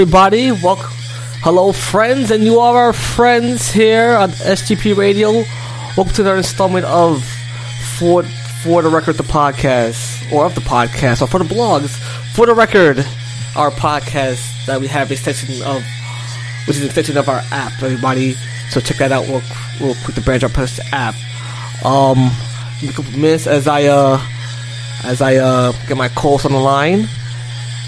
Everybody. Welcome, hello friends, and you are our friends here on SGP Radio. Welcome to another installment of for for the record the podcast, or of the podcast, or for the blogs. For the record, our podcast that we have extension of, which is an extension of our app. Everybody, so check that out real quick. The branch our post app. Um, give me a couple minutes as I uh as I uh get my calls on the line.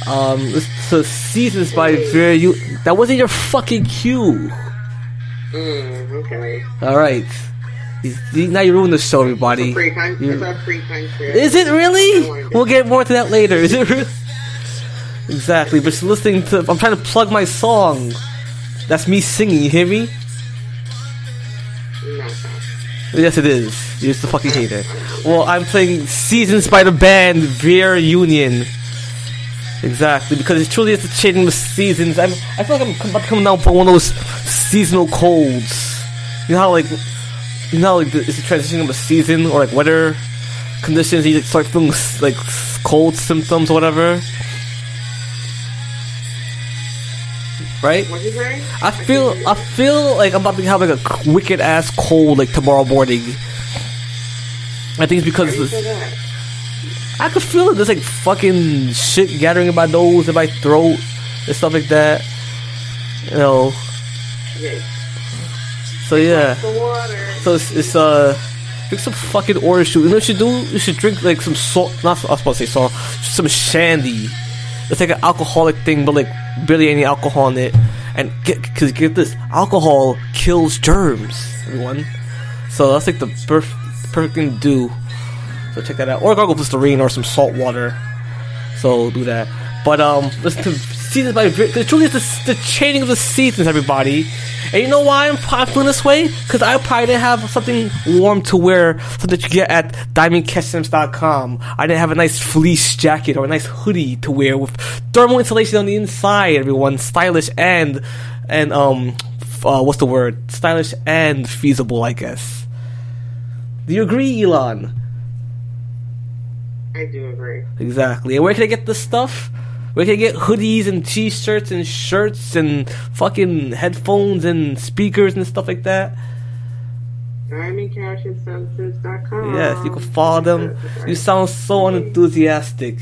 Um, this so seasons by very you. That wasn't your fucking cue. Mm, okay. All right. Now you ruined the show, everybody. Free con- You- it's a free country. Is it really? We'll get more to that later. Is it really? Exactly. But listening to, I'm trying to plug my song. That's me singing. You hear me? No. Yes, it is. You're just a fucking hater. Well, I'm playing Seasons by the band Veer Union. Exactly, because it truly is the changing of the seasons. I'm, I feel like I'm about to come down for one of those seasonal colds. You know how, like, you know, how, like, the, it's the transition of a season or like weather conditions. You like, start feeling like cold symptoms or whatever, right? What'd you say? I feel I feel like I'm about to have like a wicked ass cold like tomorrow morning. I think it's because I could feel it. There's like fucking shit gathering in my nose and my throat and stuff like that. You know. Yeah. So yeah. So it's, it's uh drink some fucking orange juice. You know what you should do? You should drink like some salt. Not I was supposed to say salt. Some shandy. It's like an alcoholic thing, but like barely any alcohol in it. And get because get this, alcohol kills germs. Everyone. So that's like the perf- perfect thing to do. So check that out. Or gargle Listerine or some salt water. So do that. But um, listen to seasons by because truly it's the, the changing of the seasons, everybody. And you know why I'm probably feeling this way? Because I probably didn't have something warm to wear, something that you get at DiamondCashSims.com. I didn't have a nice fleece jacket or a nice hoodie to wear with thermal insulation on the inside. Everyone, stylish and and um, uh, what's the word? Stylish and feasible, I guess. Do you agree, Elon? I do agree. Exactly. And where can I get this stuff? Where can I get hoodies and t-shirts and shirts and fucking headphones and speakers and stuff like that? DiamondCashAndSenses.com. Yes, you can follow them. You sound so unenthusiastic.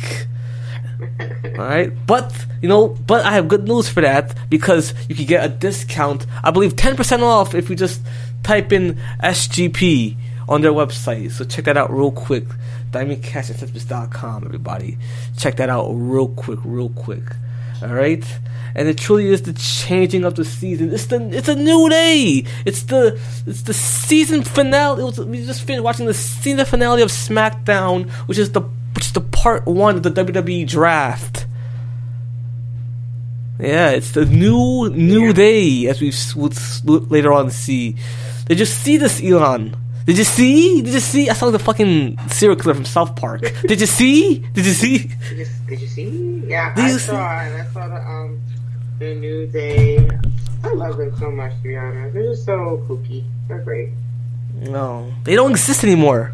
Alright? But, you know, but I have good news for that because you can get a discount, I believe 10% off if you just type in SGP on their website. So check that out real quick. DiamondCashAndSenses.com, everybody. Check that out real quick, real quick. Alright? And it truly is the changing of the season. It's the it's a new day. It's the it's the season finale. It was, we just finished watching the season finale of SmackDown, which is the which is the part one of the WWE draft. Yeah, it's the new new day, as we would later on see. They just see this, Elon? Did you see? Did you see? I saw the fucking serial killer from South Park. Did you see? Did you see? Did you, did you see? Yeah, Did I saw it. I saw the um the New Day. I love them so much, to be honest. They're just so kooky. They're great. No, they don't exist anymore.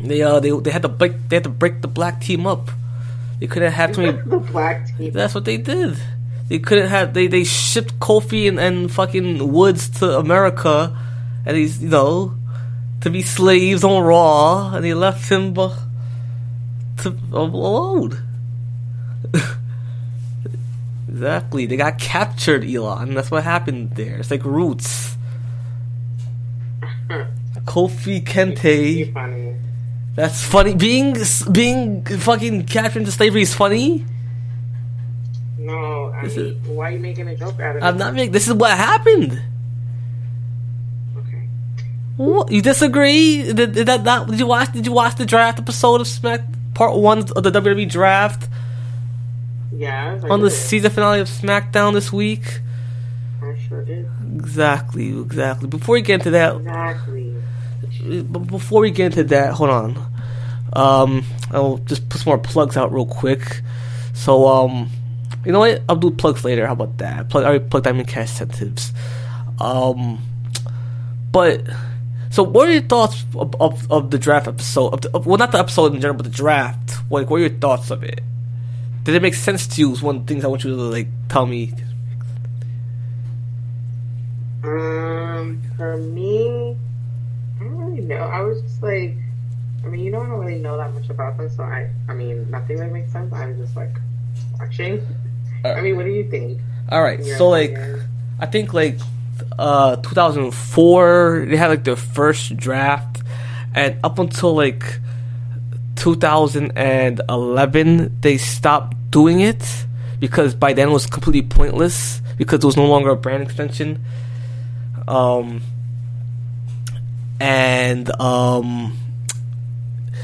They uh they they had to break they had to break the black team up. They couldn't have too many. the black team. That's what they did. They couldn't have they they shipped Kofi and, and fucking Woods to America, and he's you know to be slaves on Raw, and he left him bu- to alone. exactly, they got captured, Elon. That's what happened there. It's like Roots. Kofi Kente. Funny. That's funny. Being being fucking captured into slavery is funny. No, I mean, why are you making a joke out of it? I'm not making. This is what happened. What? You disagree? Did, did that? Did you watch? Did you watch the draft episode of Smack Part One of the WWE draft Yeah. I on the season finale of SmackDown this week? I sure did. Exactly, exactly. Before we get into that, Exactly. before we get into that, hold on. Um, I'll just put some more plugs out real quick. So, um, you know what? I'll do plugs later. How about that? Plug. I already plugged Diamond Cash Sensitives. Um, but so what are your thoughts of, of, of the draft episode? Of the, of, well, not the episode in general, but the draft. Like, what are your thoughts of it? Did it make sense to you? Is one of the things I want you to like tell me. Um, for me, I don't really know. I was just like, I mean, you know, I don't really know that much about them, so I, I mean, nothing really makes sense. I'm just like watching. I mean, what do you think? All right, so like. I think like uh 2004 they had like their first draft and up until like 2011 they stopped doing it because by then it was completely pointless because it was no longer a brand extension um and um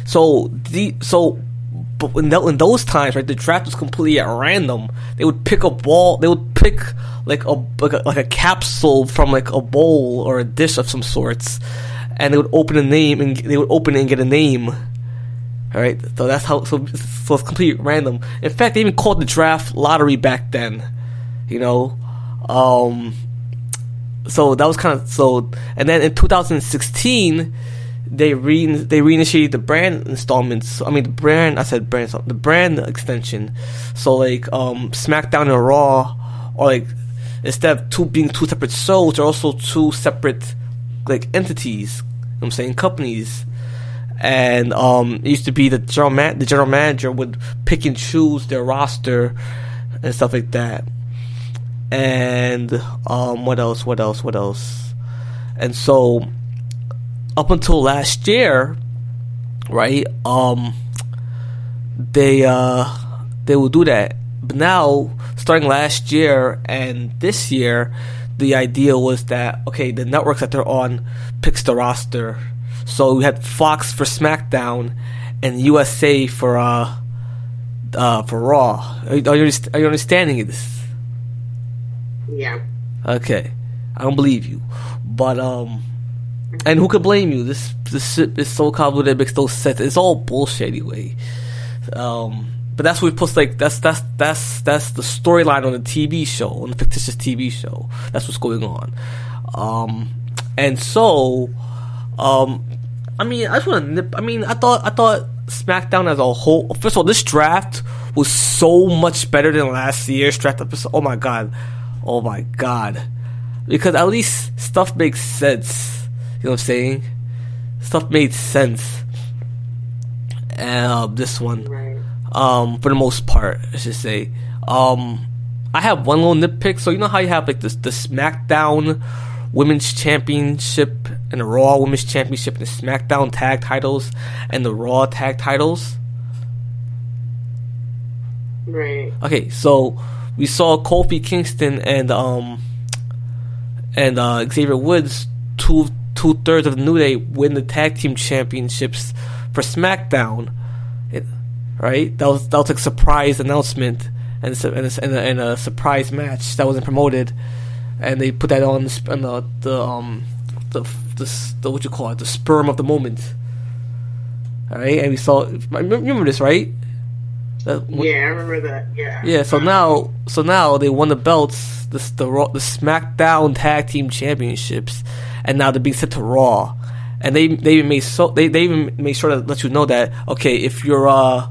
so the so but in, tho- in those times, right, the draft was completely at random. They would pick a ball. They would pick like a like a, like a capsule from like a bowl or a dish of some sorts, and they would open a name and they would open it and get a name. All right, so that's how. So so it's completely random. In fact, they even called the draft lottery back then. You know, um, so that was kind of so. And then in 2016 they re they reinitiated the brand installments. I mean the brand I said brand the brand extension. So like um SmackDown and Raw or like instead of two being two separate souls, they're also two separate like entities. You know I'm saying companies. And um it used to be the general man the general manager would pick and choose their roster and stuff like that. And um what else, what else, what else? And so up until last year, right? Um, they uh they will do that, but now starting last year and this year, the idea was that okay, the networks that they're on picks the roster. So we had Fox for SmackDown and USA for uh uh for Raw. Are, you- are you understanding this? Yeah. Okay, I don't believe you, but um, and who could blame you? This this shit is so convoluted, it makes no sense. It's all bullshit anyway. Um, but that's what we post. Like that's that's that's that's the storyline on the TV show, on the fictitious TV show. That's what's going on. Um, and so, um, I mean, I just want to nip. I mean, I thought I thought SmackDown as a whole. First of all, this draft was so much better than last year's draft episode. Oh my god, oh my god, because at least stuff makes sense. You know what I'm saying? Stuff made sense. And uh, this one, Right. Um, for the most part, I should say. Um, I have one little nitpick. So you know how you have like this the SmackDown Women's Championship and the Raw Women's Championship and the SmackDown Tag Titles and the Raw Tag Titles. Right. Okay, so we saw Kofi Kingston and um and uh, Xavier Woods two two thirds of the New Day win the tag team championships for SmackDown. Right? That was that was a surprise announcement and it's a, and, and, a, and a surprise match that wasn't promoted, and they put that on the, on the the um the, the the what you call it the sperm of the moment. All right, and we saw. Remember this, right? That- Yeah, I remember that. Yeah. Yeah, so now, so now they won the belts, the the, Raw, the SmackDown Tag Team Championships, and now they're being sent to Raw, and they they even made so they, they even made sure to let you know that okay, if you're uh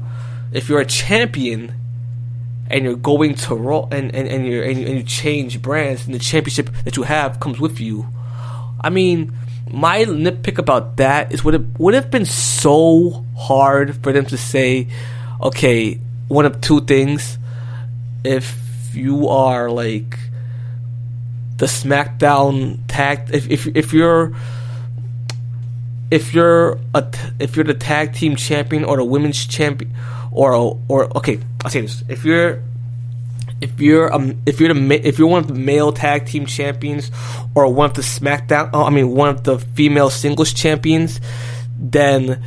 if you're a champion and you're going to Raw and and and, you're, and, you, and you change brands, and the championship that you have comes with you. I mean, my nitpick about that is would it would have been so hard for them to say, okay, one of two things. If you are like the SmackDown tag, if if if you're if you're a if you're the tag team champion or the women's champion or or okay, I'll say this: if you're if you're um if you're the if you're one of the male tag team champions or one of the SmackDown, oh, I mean one of the female singles champions, then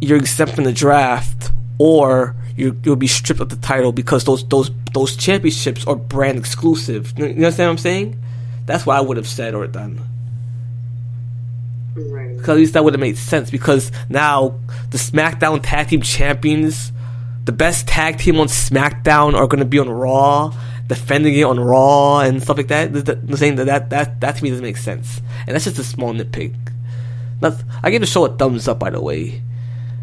you're exempt from the draft, or you you'll be stripped of the title because those those those championships are brand exclusive. You understand what I'm saying? That's what I would have said or done. Right. Because at least that would have made sense. Because now the SmackDown Tag Team Champions, the best tag team on SmackDown, are going to be on Raw, defending it on Raw and stuff like that. The, saying that, that that that to me doesn't make sense, and that's just a small nitpick. I gave the show a thumbs up, by the way,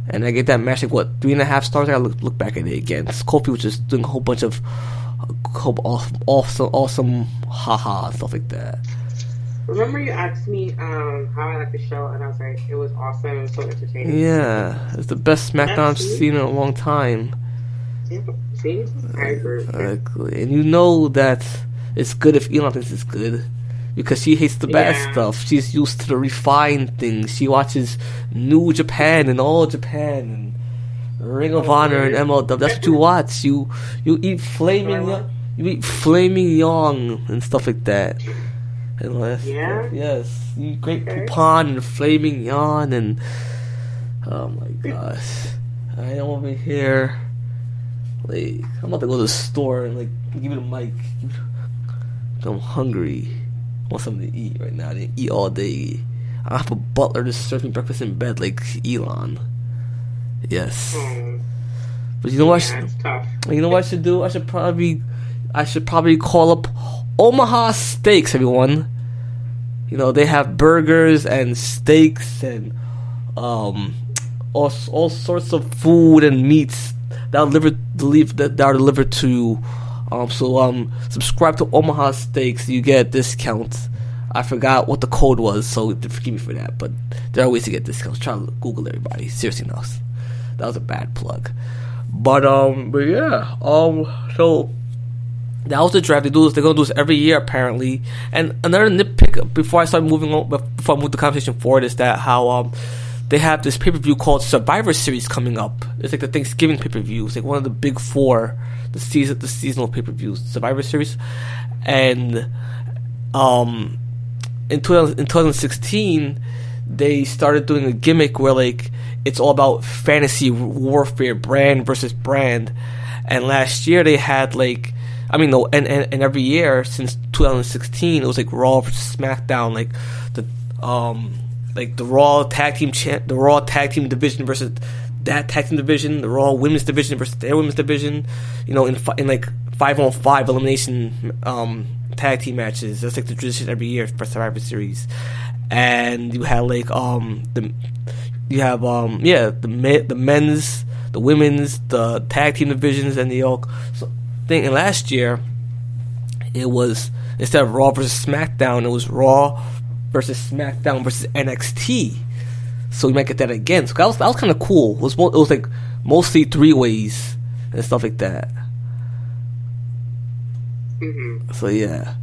and I gave that match like what three and a half stars. I gotta look, look back at it again. Kofi was just doing a whole bunch of awesome, awesome, awesome, haha, stuff like that. Remember you asked me um, how I liked the show, and I was like, it was awesome, it was so entertaining. Yeah, it's the best SmackDown I've seen in a long time. Yeah, See, I agree. Exactly. And you know that it's good if Elon thinks it's good. Because she hates the bad Yeah. stuff. She's used to the refined things. She watches New Japan and All Japan and Ring of Honor and? MLW. That's what you watch. You you eat flaming you eat flaming young and stuff like that. And that's- Yeah? yes, you great Okay. coupon and filet mignon and oh my gosh, I am over here. Like I'm about to go to the store and like give me the mic. I'm hungry. I want something to eat right now. I didn't eat all day. I have a butler to serve me breakfast in bed like Elon. Yes. Um, But you know what? I should, you know what I should do? I should probably, I should probably call up Omaha Steaks, everyone. You know they have burgers and steaks and um, all all sorts of food and meats that are delivered deliver, that are delivered to. Um, so um, subscribe to Omaha Steaks, you get a discount. I forgot what the code was, so forgive me for that. But there are ways to get discounts. Try to Google everybody. Seriously, no, that was a bad plug. But um, but yeah, um, so the draft. They do this. They're gonna do this every year apparently. And another nitpick before I start moving on, before I move the conversation forward, is that how um they have this pay per view called Survivor Series coming up. It's like the Thanksgiving pay per view. It's like one of the big four, the season, the seasonal pay per views, Survivor Series, and um in 2000, in 2016 they started doing a gimmick where like it's all about fantasy warfare brand versus brand and last year they had like i mean no and, and, and every year since 2016 it was like raw versus smackdown like the um like the raw tag team cha- the raw tag team division versus that tag team division the raw women's division versus their women's division you know in fi- in like five on five elimination um tag team matches. That's like the tradition every year for survivor series. And you had like um the you have um yeah the me- the men's the women's the tag team divisions and the all so thing. And last year it was instead of raw versus smackdown it was raw versus smackdown versus nxt so we might get that again. So that was, that was kind of cool. It was, mo- it was like mostly three ways and stuff like that. Hmm so yeah,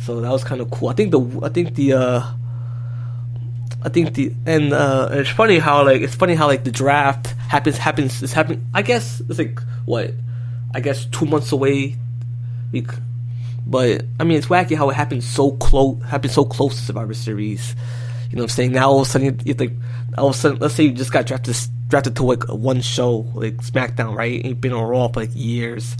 so that was kind of cool. I think the I think the uh, I think the and uh, it's funny how like it's funny how like the draft happens happens it's happening. I guess it's like what I guess two months away. But I mean, it's wacky how it happened so close. Happened so close to Survivor Series. You know what I'm saying? Now all of a sudden, you like all of a sudden, let's say you just got drafted drafted to like one show, like SmackDown, right? You've been on Raw for like years.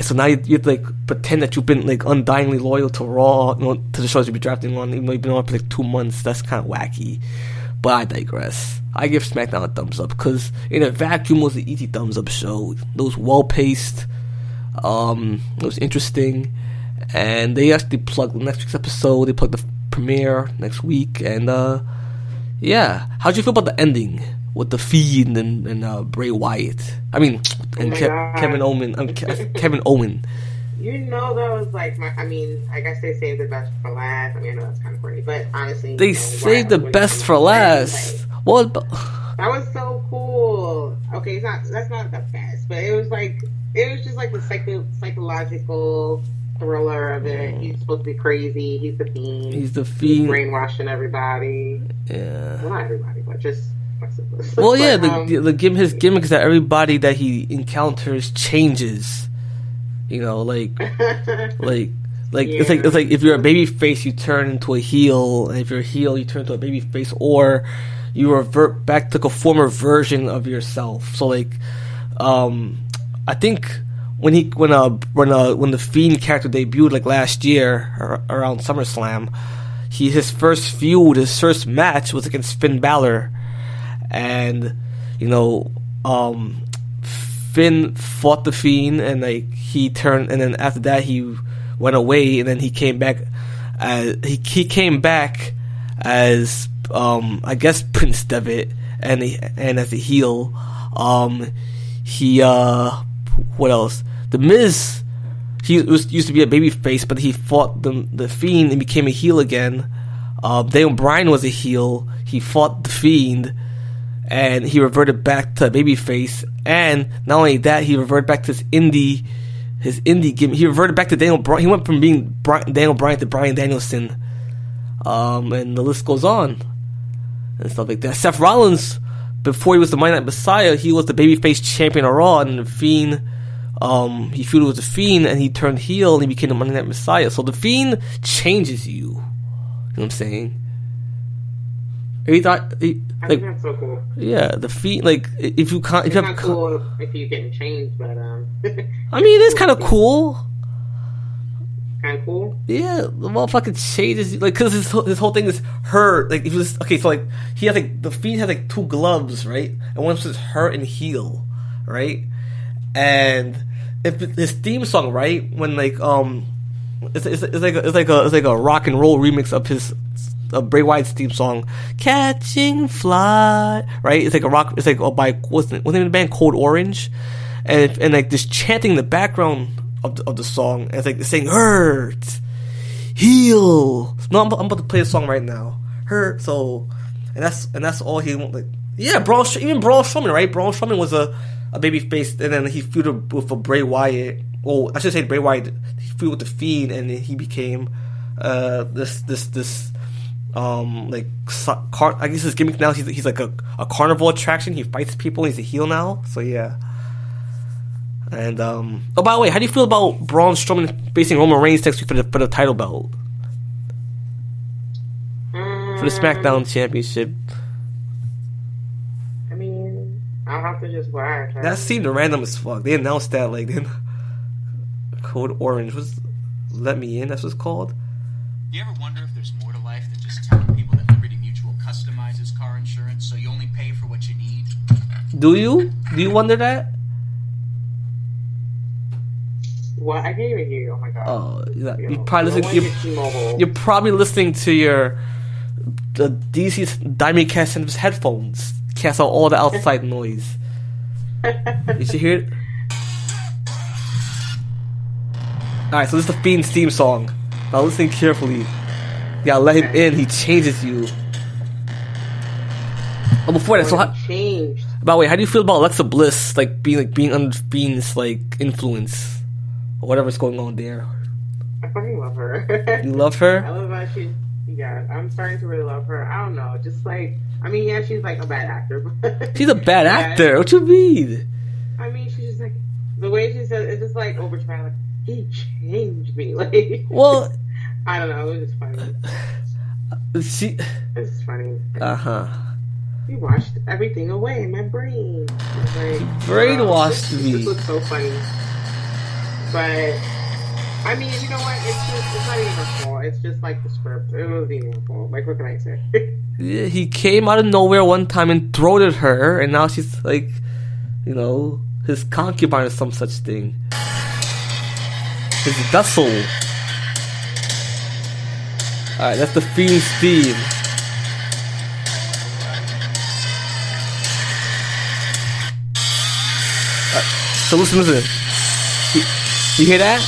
So now you, you have to like pretend that you've been like undyingly loyal to Raw, you know, to the shows you've been drafting on, even though you've been on for like two months. That's kind of wacky. But I digress. I give SmackDown a thumbs up because in a vacuum was an easy thumbs up show. It was well paced. Um, it was interesting, and they actually plugged the next week's episode. They plugged the premiere next week, and uh, yeah. How'd you feel about the ending with the Fiend and, and uh, Bray Wyatt? I mean, and my Ke- Kevin Owen. Um, Ke- Kevin Owen. You know that was like my. I mean, I guess they saved the best for last. I mean, I know that's kind of corny, but honestly, They you know, saved the best for like, last. What? about- That was so cool. Okay, it's not. That's not the best, but it was like it was just like the psycho, psychological thriller of it. He's supposed to be crazy. He's the fiend. He's the He's Fiend. brainwashing everybody. Yeah. Well, not everybody, but just. Well, yeah, the, um, the, the his gimmick is that everybody that he encounters changes. You know, like like like it's like it's like if you're a baby face, you turn into a heel, and if you're a heel, you turn into a baby face, or you revert back to like a former version of yourself. So like, um, I think when he when uh when uh when the fiend character debuted like last year ar- around SummerSlam, he his first feud, his first match was against Finn Balor, and you know um Finn fought the fiend and like he turned and then after that he went away and then he came back as he he came back as um I guess Prince Devitt and he, and as a heel. Um he uh what else? The Miz he was used to be a baby face but he fought the the fiend and became a heel again. Uh, Daniel Bryan was a heel. He fought the fiend and he reverted back to babyface. And not only that, he reverted back to his indie, his indie gimmick. He reverted back to Daniel Bryan. He went from being Bri- Daniel Bryan to Brian Danielson, um, and the list goes on and stuff like that. Seth Rollins, before he was the Monday Night Messiah, he was the babyface champion of Raw, and the Fiend. Um, he feuded with the Fiend, and he turned heel, and he became the Monday Night Messiah. So the Fiend changes you. You know what I'm saying? He thought, he, I like, think that's so cool. yeah, the feet. Like if you can't, if It's you have, cool if you getting changed, but um, I mean, it is kind of cool. kind of cool. Yeah, the motherfucker changes like because his whole- his whole thing is her. Like if it was okay, so like he has like the feet has like two gloves, right? And one says her and heel, right? And if his theme song, right, when like um, it's, it's, it's like a, it's like a it's like a rock and roll remix of his of Bray Wyatt's theme song, "Catching Fly," right? It's like a rock. It's like oh, by what's the, what's name the band? Code Orange, and and like this chanting the background of the, of the song, and it's like saying "hurt." heal. No, I'm, I'm about to play a song right now. Hurt. So, and that's and that's all he. Like, yeah, Braun. Even Braun Strowman, right? Braun Strowman was a a baby face, and then he feuded with a Bray Wyatt. Well, I should say Bray Wyatt. He feuded with the Fiend, and then he became uh this this this um like car- I guess his gimmick now he's he's like a, a carnival attraction. He fights people. He's a heel now. So yeah. And um oh by the way, how do you feel about Braun Strowman facing Roman Reigns next week for the for the title belt for the SmackDown Championship? I mean, I'll have to just watch. That seemed random as fuck. They announced that like then Code Orange was Let Me In. That's what it's called. You ever wonder if there's so you only pay for what you need? Do you? Do you wonder that? What? I can't even hear you. Oh my god. Oh, you You you know, probably no listen. one You're, you're probably listening to your the DC Diamond Cast and headphones. Cancel all the outside noise. Did You should hear it. Alright, so this is the Fiend's theme song. Now listen carefully. Yeah, let him in, he changes you. Oh, before that, so how, changed. by the way, how do you feel about Alexa Bliss, like being like being under Fiend's like influence, or whatever's going on there? I fucking love her. You love her. I love how she. Yeah, I'm starting to really love her. I don't know, just like I mean, yeah, she's like a bad actor. but- She's a bad Yeah. actor. What you mean? I mean, she's just like the way she says it's just like overtrying. Like he changed me. Like Well, I don't know. It was just funny. she. It's funny. Uh huh. You washed everything away in my brain. Like, Brainwashed this, me. This looks so funny. But I mean, you know what? It's just it's not even her fault. It's just like the script. It was even her fault. Like, what can I say? Yeah, he came out of nowhere one time and throated her, and now she's like, you know, his concubine or some such thing. His vessel. Alright, that's the Fiend's theme. So listen, listen. You, you hear that?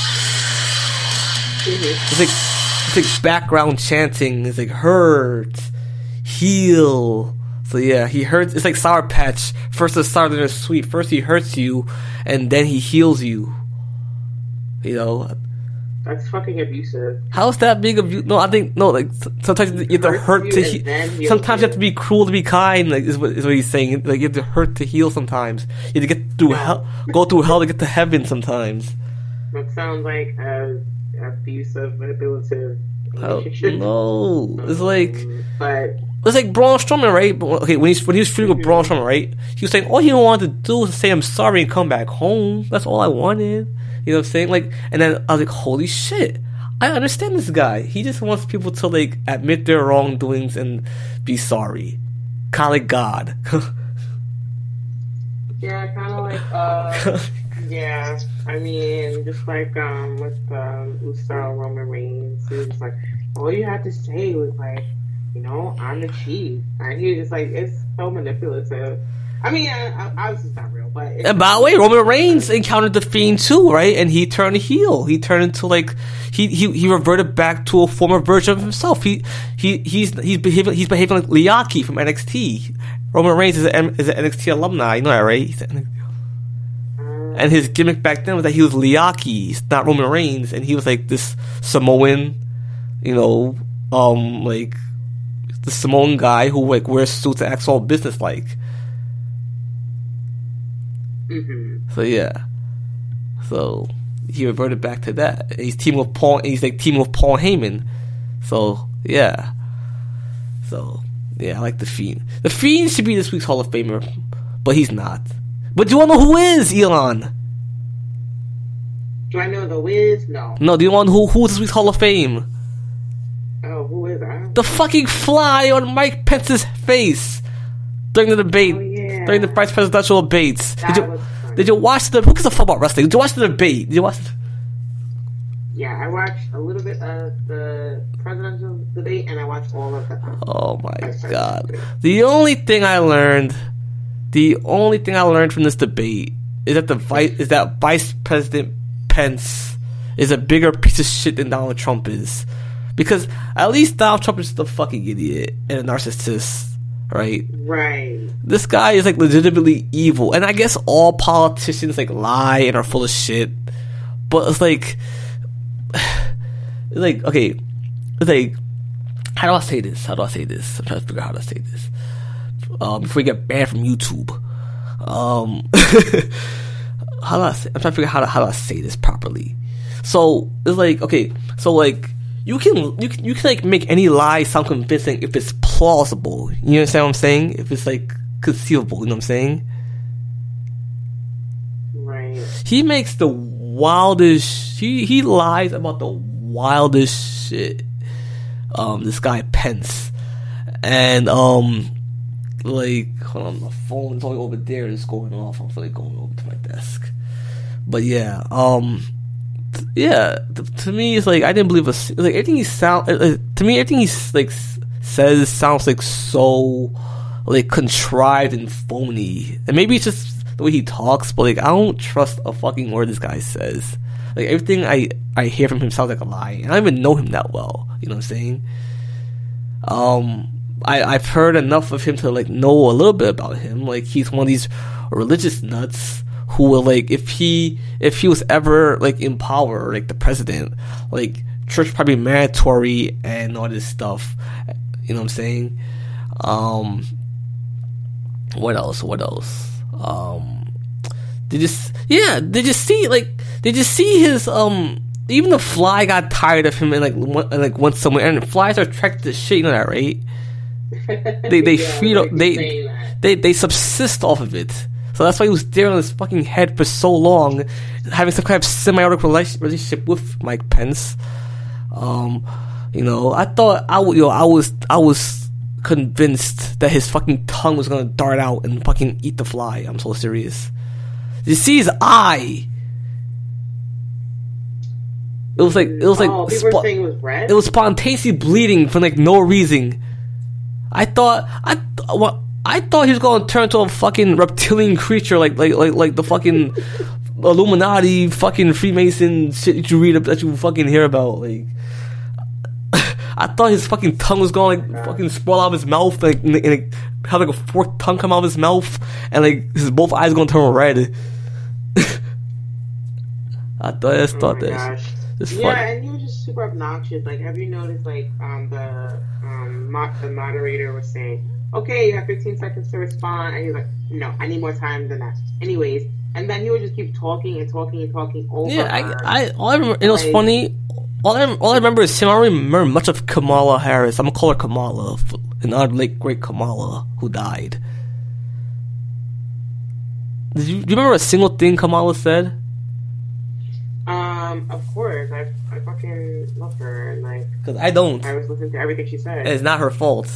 Mm-hmm. It's like it's like background chanting. It's like hurt, heal. So yeah, he hurts. It's like Sour Patch. First it's sour, then it's sweet. First he hurts you, and then he heals you. You know, That's fucking abusive. how's that being of No, I think no. Like sometimes you have to hurt to heal. Sometimes you have to be cruel to be kind. Like is what is what he's saying. Like you have to hurt to heal. Sometimes you have to get through hell, go through hell to get to heaven. Sometimes. That sounds like a abusive, manipulative relationship. no, it's like. Um, but It's like Braun Strowman, right? Okay, when he's when he was feuding with Braun Strowman, right? He was saying all he wanted to do was say I'm sorry and come back home. That's all I wanted. You know what I'm saying? Like, and then I was like, holy shit! I understand this guy. He just wants people to like admit their wrongdoings and be sorry. Kind of like God. yeah, kind of like uh, yeah. I mean, just like um with um Uso Roman Reigns, he was like, all you had to say was like, you know, I'm the chief, and he was just like, it's so manipulative. I mean, I, I, obviously it's not real, And by the way, Roman Reigns encountered the Fiend too, right? And he turned heel. He turned into like he he, he reverted back to a former version of himself. He he he's he's behaving he's behaving like Leakee from NXT. Roman Reigns is an is an NXT alumni. You know that, right? An- and his gimmick back then was that he was Leakee, not Roman Reigns, and he was like this Samoan, you know, um, like the Samoan guy who like wears suits and acts all business like. Mhm. So yeah. So he reverted back to that. And He's teaming with Paul. He's like team with Paul Heyman. So yeah. So yeah, I like the Fiend. The Fiend should be this week's Hall of Famer, but he's not. But do you want to know who is Elon? Do I know the Wiz? No. No, do you want who who's this week's Hall of Fame? Oh, who is that? The fucking fly on Mike Pence's face during the debate, Oh, yeah. During the vice presidential debates. That Did you did you watch the? Who gives a fuck about wrestling? Did you watch the debate? Did you watch? The, Yeah, I watched a little bit of the presidential debate, and I watched all of the. Oh my god. The only thing I learned the only thing I learned from this debate is that the vice is that Vice President Pence is a bigger piece of shit than Donald Trump is. Because at least Donald Trump is just a fucking idiot and a narcissist, right? Right. This guy is like legitimately evil. And I guess all politicians like lie and are full of shit. But it's like it's like okay, it's like how do I say this? How do I say this? I'm trying to figure out how to say this. Um, before we get banned from YouTube. Um, how do I say? I'm trying to figure out how to, how do I say this properly. So it's like okay, so like you can you can you can like make any lie sound convincing if it's plausible. You understand what I'm saying? If it's like conceivable, you know what I'm saying? Right. He makes the wildest. He he lies about the wildest shit. Um, this guy Pence, and um, like hold on, my phone's only over there. It's going off. I'm like going over to my desk. But yeah, um, yeah. To me, it's like I didn't believe a like everything he sound. Uh, uh, to me, everything he like says sounds like so like contrived and phony. And maybe it's just the way he talks, but like I don't trust a fucking word this guy says. Like everything I I hear from him sounds like a lie. And I don't even know him that well. You know what I'm saying? Um, I I've heard enough of him to like know a little bit about him. Like he's one of these religious nuts who will like if he if he was ever like in power, like the president, like church probably mandatory and all this stuff. You know what I'm saying? Um, what else? What else? Um, they just yeah, they just see like they just see his um. Even the fly got tired of him and like and, like went somewhere. And flies are attracted to shit. You know that, right? They they Yeah, feed they they they subsist off of it. So that's why he was there on his fucking head for so long, having some kind of symbiotic rela- relationship with Mike Pence. Um, you know, I thought I would, you know, I was, I was convinced that his fucking tongue was gonna dart out and fucking eat the fly. I'm so serious. You see his eye? It was like, it was like, oh, people spo- were saying it was red. it was spontaneously bleeding for like no reason. I thought I th- what I thought he was going to turn into a fucking reptilian creature like like like like the fucking Illuminati fucking Freemason shit that you read up that you fucking hear about like. I thought his fucking tongue was going to like fucking sprawl out of his mouth like and, and like, have like a forked tongue come out of his mouth and like his both eyes gonna turn red. I thought I just Oh thought my that. It's Yeah, funny. and he was just super obnoxious. Like, have you noticed, like, um, the um, mo- the moderator was saying, "Okay, you have 15 seconds to respond," and he's like, "No, I need more time than that." Anyways, and then he would just keep talking and talking and talking over. Yeah. I, I, all I remember, it was Like- funny. All I, all I remember is him. I don't remember much of Kamala Harris. I'm gonna call her Kamala, f- another late great Kamala who died. Did you, do you remember a single thing Kamala said? Um, of course, I, I fucking love her, and like, Because I don't. I was listening to everything she said. It's not her fault,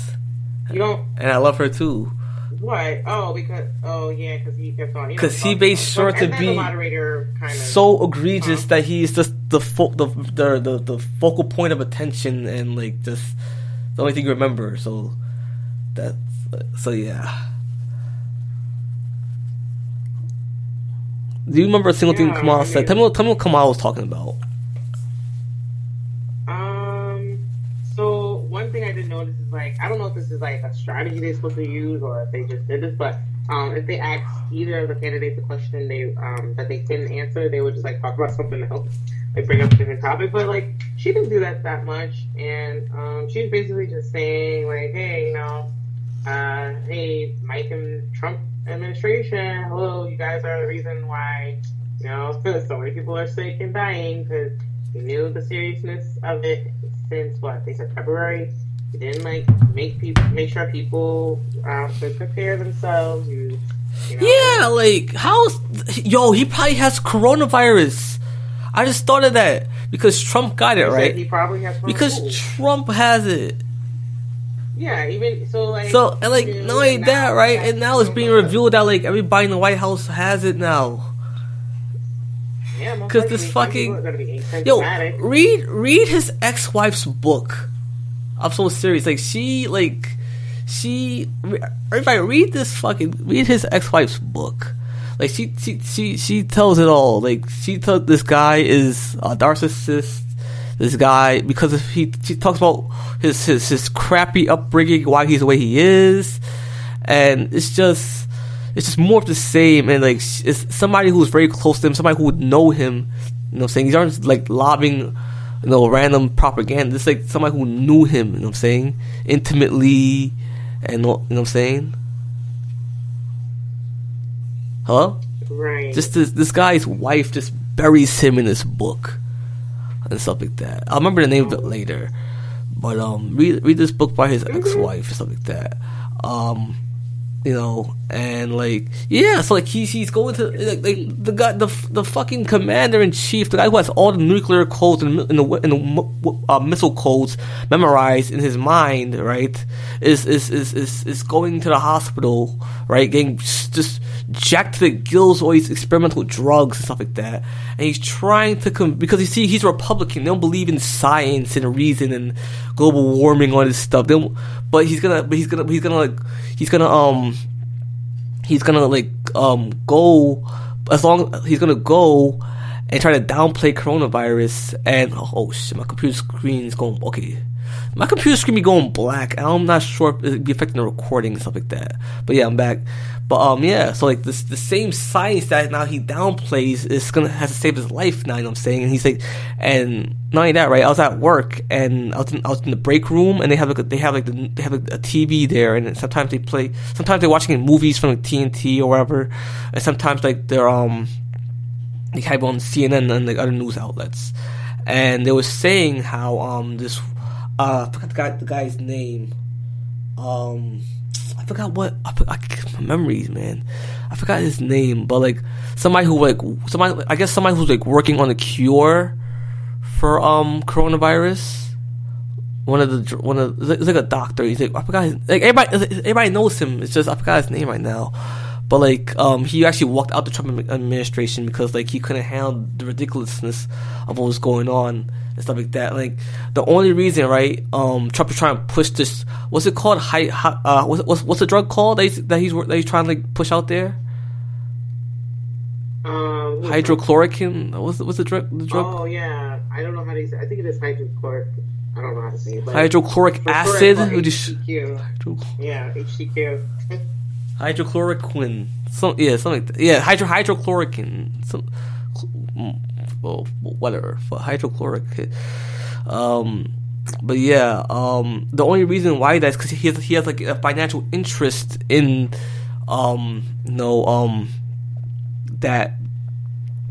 you don't and I love her too. what? Oh, because oh yeah, because he kept on. you know, 'Cause he made sure to be moderator kind of So egregious that he's just the, fo- the the the the focal point of attention and like just the only thing you remember. So that's so yeah. Do you remember a single thing Yeah, Kamala I said? Tell me, what, tell me what Kamala was talking about. Um. So one thing I didn't notice is like I don't know if this is like a strategy they're supposed to use or if they just did this, but um, if they asked either of the candidates a question they um that they couldn't answer, they would just like talk about something else, like bring up a different topic. But like she didn't do that that much, and um, she's basically just saying like, hey, you know, uh, hey, Mike and Trump administration, hello, you guys are the reason why you know so many people are sick and dying because we knew the seriousness of it since what they said February. You didn't like make people make sure people um, could prepare themselves. You, you know, Yeah, like how's yo? He probably has coronavirus. I just thought of that because Trump got it He right. He probably has Because Trump has it. Yeah, even so like So and like not only that, right? And now it's being revealed that like everybody in the White House has it now. Yeah, most 'cause likely this fucking- people are gonna be Yo, read read his ex wife's book. I'm so serious. Like she like she everybody read this fucking read his ex wife's book. Like she she she she tells it all. Like she tells this guy is a narcissist. This guy because if he she talks about his his his crappy upbringing, why he's the way he is, and it's just it's just more of the same. And like it's somebody who's very close to him, somebody who would know him. You know, what I'm saying these aren't like lobbing, you know, random propaganda. It's like somebody who knew him. You know, what I'm saying intimately, and you know, what I'm saying. Hello. Right. Just this this guy's wife just buries him in this book and stuff like that. I'll remember the name of it later. But um read read this book by his ex wife and stuff like that. Um you know, and like yeah, so like he's he's going to like, like the guy the the fucking commander in chief, the guy who has all the nuclear codes and, and the and the uh, missile codes memorized in his mind, right? Is is is is is going to the hospital, right? Getting just jacked to the gills, all these experimental drugs and stuff like that, and he's trying to come because you see he's a Republican. They don't believe in science and reason and global warming, all this stuff. They don't, but he's gonna, but he's gonna, he's gonna like, he's gonna um, he's gonna like um go as long he's gonna go and try to downplay coronavirus and oh shit, my computer screen's going okay. My computer screen be going black. I'm not sure if it be affecting the recording and stuff like that. But yeah, I'm back. But um, yeah. So like this, the same science that now he downplays is gonna has to save his life now. You know what I'm saying? And he's like, and not only that, right? I was at work and I was in, I was in the break room and they have like a, they have like the, they have like a TV there and sometimes they play sometimes they're watching movies from like TNT or whatever, and sometimes like they're um they have on CNN and like other news outlets, and they were saying how um this uh I forgot the, guy, the guy's name, um forgot what I, I my memories, man. I forgot his name, but like somebody who like somebody I guess somebody who's like working on a cure for um coronavirus. One of the one of it's like a doctor. He's like I forgot his, like everybody everybody knows him. It's just I forgot his name right now. But like um he actually walked out the Trump administration because like he couldn't handle the ridiculousness of what was going on and stuff like that. Like the only reason, right? Um, Trump is trying to push this. What's it called? Hi, hi, uh, what's, what's what's the drug called that he's that he's, that he's trying to like push out there? Um, Hydrochloroquine. What's what's the drug? The drug? Oh yeah, I don't know how to say. I think it is hydrochloric. I don't know how to say it. Hydrochloric acid. correct, Which is- HCQ. Yeah, HCQ. hydrochloroquine. Some yeah, something like. Yeah, hydro hydrochloroquine. Some well, whatever. But hydrochloric. Um, but yeah. Um, the only reason why that's because he has he has like a financial interest in um, no um, that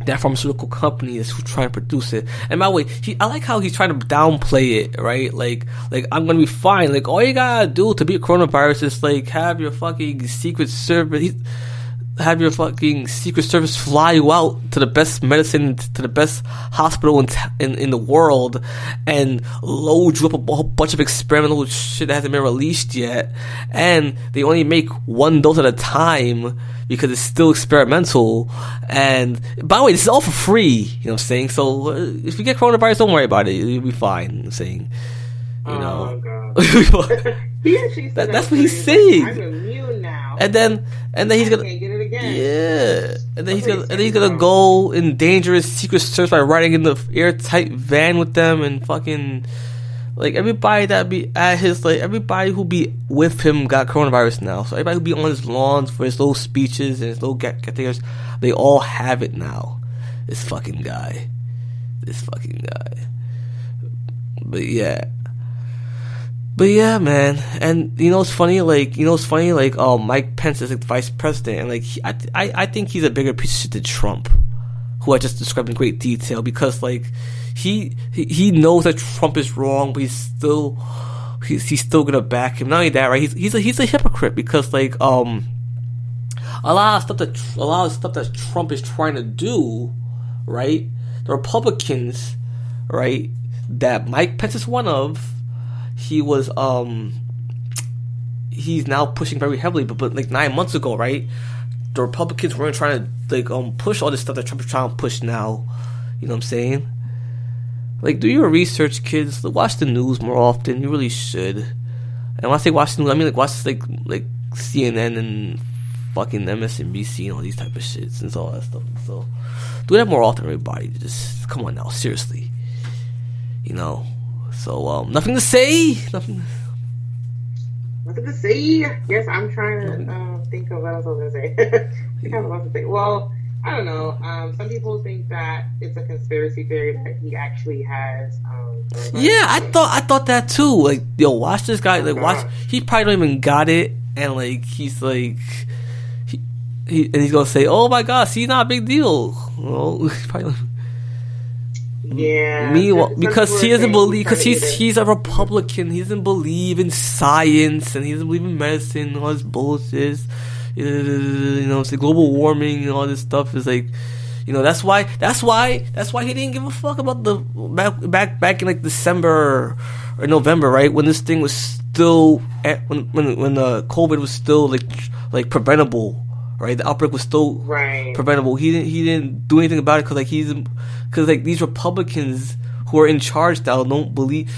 that pharmaceutical company is who's trying to produce it. And by the way, he, I like how he's trying to downplay it, right? Like, like I'm gonna be fine. Like, all you gotta do to beat coronavirus is like have your fucking secret service, have your fucking secret service fly you out to the best medicine, to the best hospital in t- in, in the world, and load you up a whole bunch of experimental shit that hasn't been released yet, and they only make one dose at a time because it's still experimental. And by the way, this is all for free. You know what I'm saying? So uh, if you get coronavirus, don't worry about it. You'll be fine. I'm saying, you Oh know. god. He That- that's what he's saying. I'm immune now. and then, and then he's gonna. get it again. Yeah, and then he's gonna and then he's gonna go in dangerous secret service by riding in the airtight van with them and fucking like everybody that be at his like everybody who be with him got coronavirus now. So everybody who be on his lawns for his little speeches and his little get get they all have it now. This fucking guy, this fucking guy. But yeah. But yeah, man, and you know it's funny, like you know it's funny, like oh Mike Pence is like vice president, and like he, I, I I think he's a bigger piece of shit than Trump, who I just described in great detail because like he he, he knows that Trump is wrong, but he's still he's, he's still gonna back him. Not only that, right? He's he's a he's a hypocrite because like um a lot of stuff that a lot of stuff that Trump is trying to do, right? The Republicans, right? That Mike Pence is one of he was um he's now pushing very heavily but, but like nine months ago right the republicans weren't trying to like um push all this stuff that trump is trying to push now. You know what i'm saying? Like do your research kids. Watch the news more often. You really should. And when i say watch the news i mean like watch like like cnn and fucking msnbc and all these type of shits and all that stuff. So do that more often everybody. Just come on now. Seriously. You know so um, nothing to say. Nothing. Nothing to say. Yes, I'm trying to uh, think of what else I was gonna say. I have a lot to say. Well, I don't know. Um, some people think that it's a conspiracy theory that he actually has. Um. Yeah, I thought I thought that too. Like, yo, watch this guy. Like, watch. He probably don't even got it, and like, he's like, he, he and he's gonna say, "Oh my god, see, not a big deal." Well, probably. Yeah. Me, some- some because he doesn't believe, because he's he's a Republican. He doesn't believe in science, and he doesn't believe in medicine. All this bullshit, you know, it's global warming and all this stuff is like, you know, that's why, that's why, that's why he didn't give a fuck about the back back back in like December or November, right? When this thing was still at, when when when the COVID was still like like preventable, right? The outbreak was still Right. preventable. He didn't he didn't do anything about it because like he's because like these Republicans who are in charge now don't believe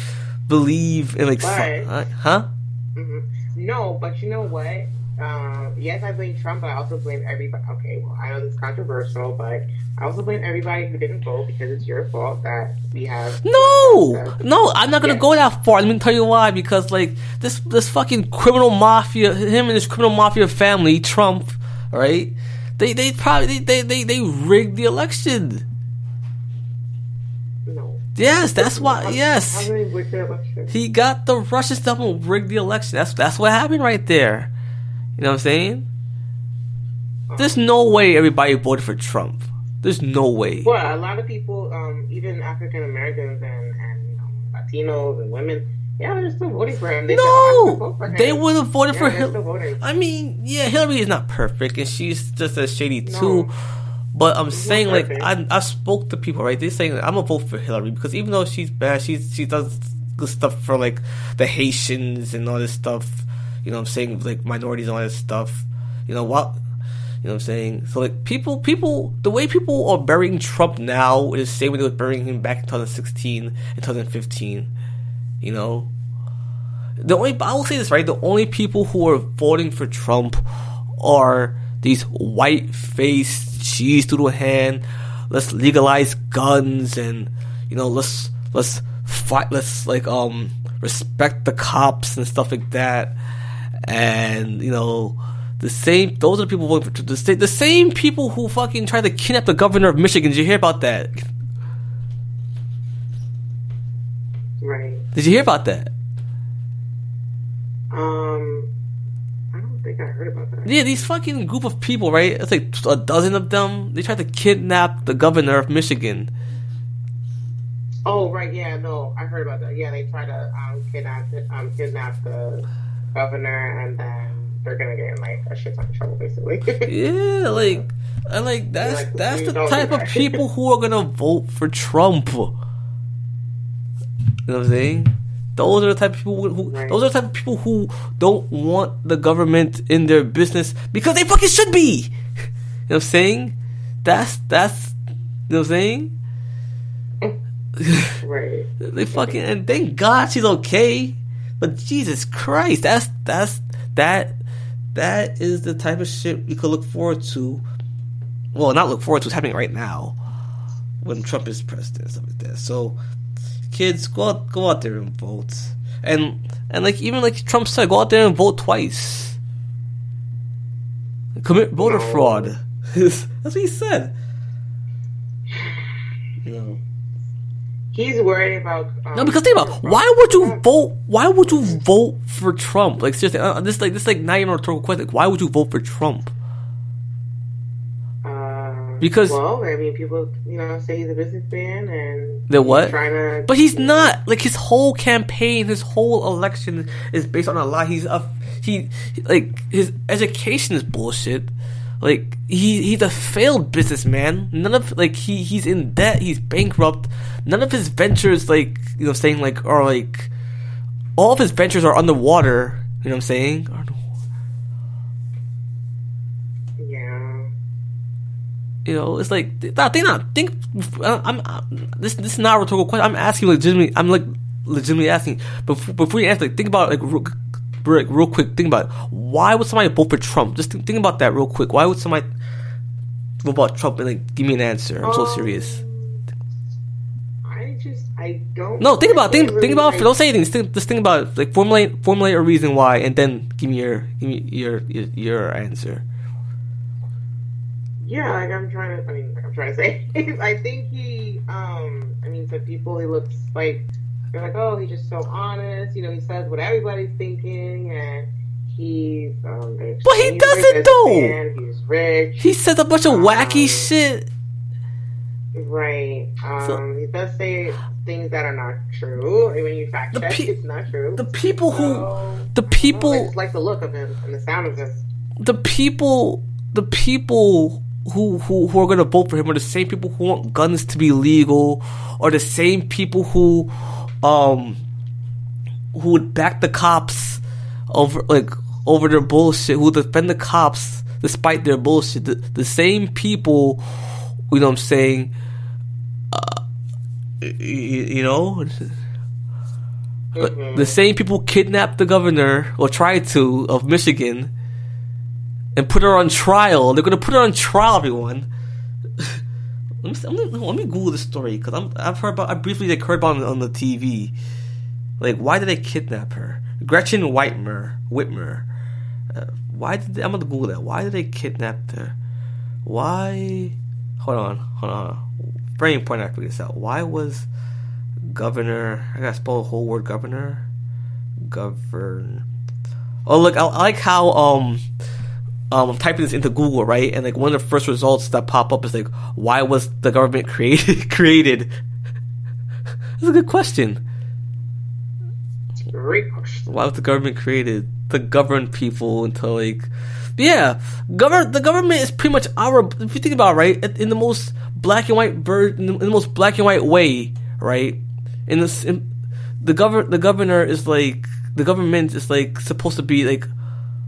believe in like But- huh? Mhm. No, but you know what? Um, yes, I blame Trump, but I also blame everybody. Okay, well, I know this is controversial, but I also blame everybody who didn't vote because it's your fault that we have. No, no, I'm not gonna Yeah. go that far. Let me tell you why. Because like this, this fucking criminal mafia, him and his criminal mafia family, Trump, right? They, they probably, they, they, they, rigged the election. No. Yes, that's why. Yes, How many wicked elections? he got the Russian stuff and rigged the election. That's that's what happened right there. You know what I'm saying? There's no way everybody voted for Trump. There's no way. Well, a lot of people, um, even African Americans and, and um, Latinos and women, Yeah, they're still voting for him. They said, "Oh, I'm gonna No, for him." they would have voted Yeah, for him. I mean, yeah, Hillary is not perfect, and she's just as shady No. too. But I'm saying, like. I I spoke to people, right? They're saying I'm gonna vote for Hillary because even though she's bad, she's she does good stuff for like the Haitians and all this stuff. You know, what I'm saying like minorities and all this stuff. You know what? You know what I'm saying? So like people, people, the way people are burying Trump now is the same way they were burying him back in 2016 and 2015. You know, the only I will say this right. The only people who are voting for Trump are these white faced cheese doodle hand. Let's legalize guns and you know let's let's fight. Let's like um respect the cops and stuff like that. And you know the same. Those are the people voting for the same. The same people who fucking tried to kidnap the governor of Michigan. Did you hear about that? Right. Did you hear about that? Um, I don't think I heard about that. Yeah, these fucking group of people, right? It's like a dozen of them. They tried to kidnap the governor of Michigan. Oh, right. Yeah, no, I heard about that. Yeah, they tried to um, kidnap um, kidnap the governor, and then they're gonna get in like a shit ton of trouble, basically. Yeah, like, and like that's like, that's the type of people who are gonna vote for Trump. You know what I'm saying? Those are the type of people who. Right. Those are the type of people who don't want the government in their business because they fucking should be. You know what I'm saying? That's that's. You know what I'm saying? right. They fucking and thank God she's okay. But Jesus Christ, that's that's that that is the type of shit you could look forward to. Well, not look forward to. It's happening right now when Trump is president and stuff like that. So, kids, go out, go out there and vote. And and like even like Trump said, go out there and vote twice. Commit voter No. fraud. That's what he said. You know. He's worried about. Um, No, because think about why would you vote? Why would you vote for Trump? Like seriously, uh, this like this like not even a rhetorical question. Like, why would you vote for Trump? Because- well, I mean, people, you know, say he's a businessman and The what? trying to. But he's not. Like his whole campaign, his whole election is based on a lie. He's a he like his education is bullshit. Like he he's a failed businessman. None of like he he's in debt. He's bankrupt. None of his ventures like you know saying like are like all of his ventures are underwater. You know what I'm saying? You know, it's like nah, think not think. uh, I'm, I'm this this is not a rhetorical question. I'm asking legitimately. I'm like legitimately asking. Before before you answer, like think about like real, real, real quick. Think about it. why would somebody vote for Trump? Just think, think about that real quick. Why would somebody vote about Trump and like give me an answer? I'm so Um, serious. I just, I don't. No, think about think can't think about like- Don't say anything. Just think, just think about it. Like formulate formulate a reason why, and then give me your give me your your, your answer. Yeah, like I'm trying to. I mean, like I'm trying to say. I think he. Um. I mean, to people, he looks like they're like, oh, he's just so honest. You know, he says what everybody's thinking, and he's. Um. But he doesn't, though. He's rich. He says a bunch of wacky Um, shit. Right. Um. So- he does say things that are not true. When you fact check, pe- it's not true. The people who So, the I people just like the look of him and the sound of him. the people the people who, who who are gonna vote for him are the same people who want guns to be legal or the same people who um who would back the cops over like over their bullshit who defend the cops despite their bullshit the, the same people you know what I'm saying uh, y- y- you know Mhm. the same people kidnapped the governor or tried to of Michigan and put her on trial. They're gonna put her on trial, everyone. let, me, let, me, let me Google the story because I've heard about I briefly like heard about it on the TV. Like, why did they kidnap her? Gretchen Whitmer, Whitmer. Uh, why did they, I'm gonna Google that? Why did they kidnap her? Why? Hold on, hold on. Very important. I figure this out. Why was governor? I gotta spell the whole word governor. Govern. Oh look, I, I like how um um I'm typing this into Google right, and like one of the first results that pop up is like, why was the government created? created. That's a good question. great question. Why was the government created to govern people until like, yeah, govern the government is pretty much our. If you think about it, right, in the most black and white bird, in the most black and white way, right, in this, in, the govern the governor is like the government is like supposed to be like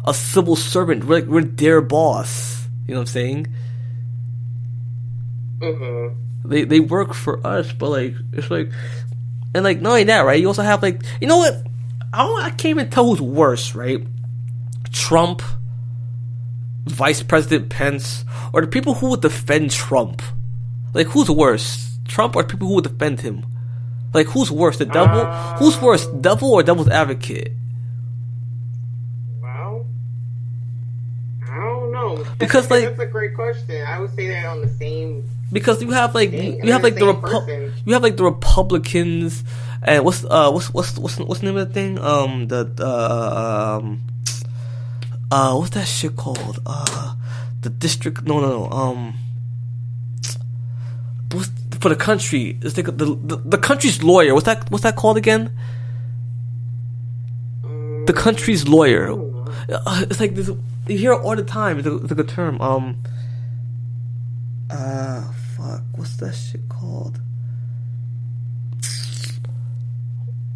a civil servant. We're like we're their boss. You know what I'm saying? Mm-hmm. They they work for us, but like it's like, and like not only that, right? You also have like you know what? I don't, I can't even tell who's worse, right? Trump, Vice President Pence, or the people who would defend Trump. Like who's worse, Trump or people who would defend him? Like who's worse, the devil? who's worse, devil or devil's advocate? Well, I don't know. Because, like- that's a great question. I would say they're on the same. because you have like Dang, you have like the Repu- you have like the Republicans and what's uh what's what's what's what's the name of the thing? Um the uh, um uh what's that shit called? Uh the district no no no um what's, for the country it's like the, the the country's lawyer what's that what's that called again? The country's lawyer. Uh, it's like this you hear all the time it's a, it's a good term um uh, fuck, what's that shit called?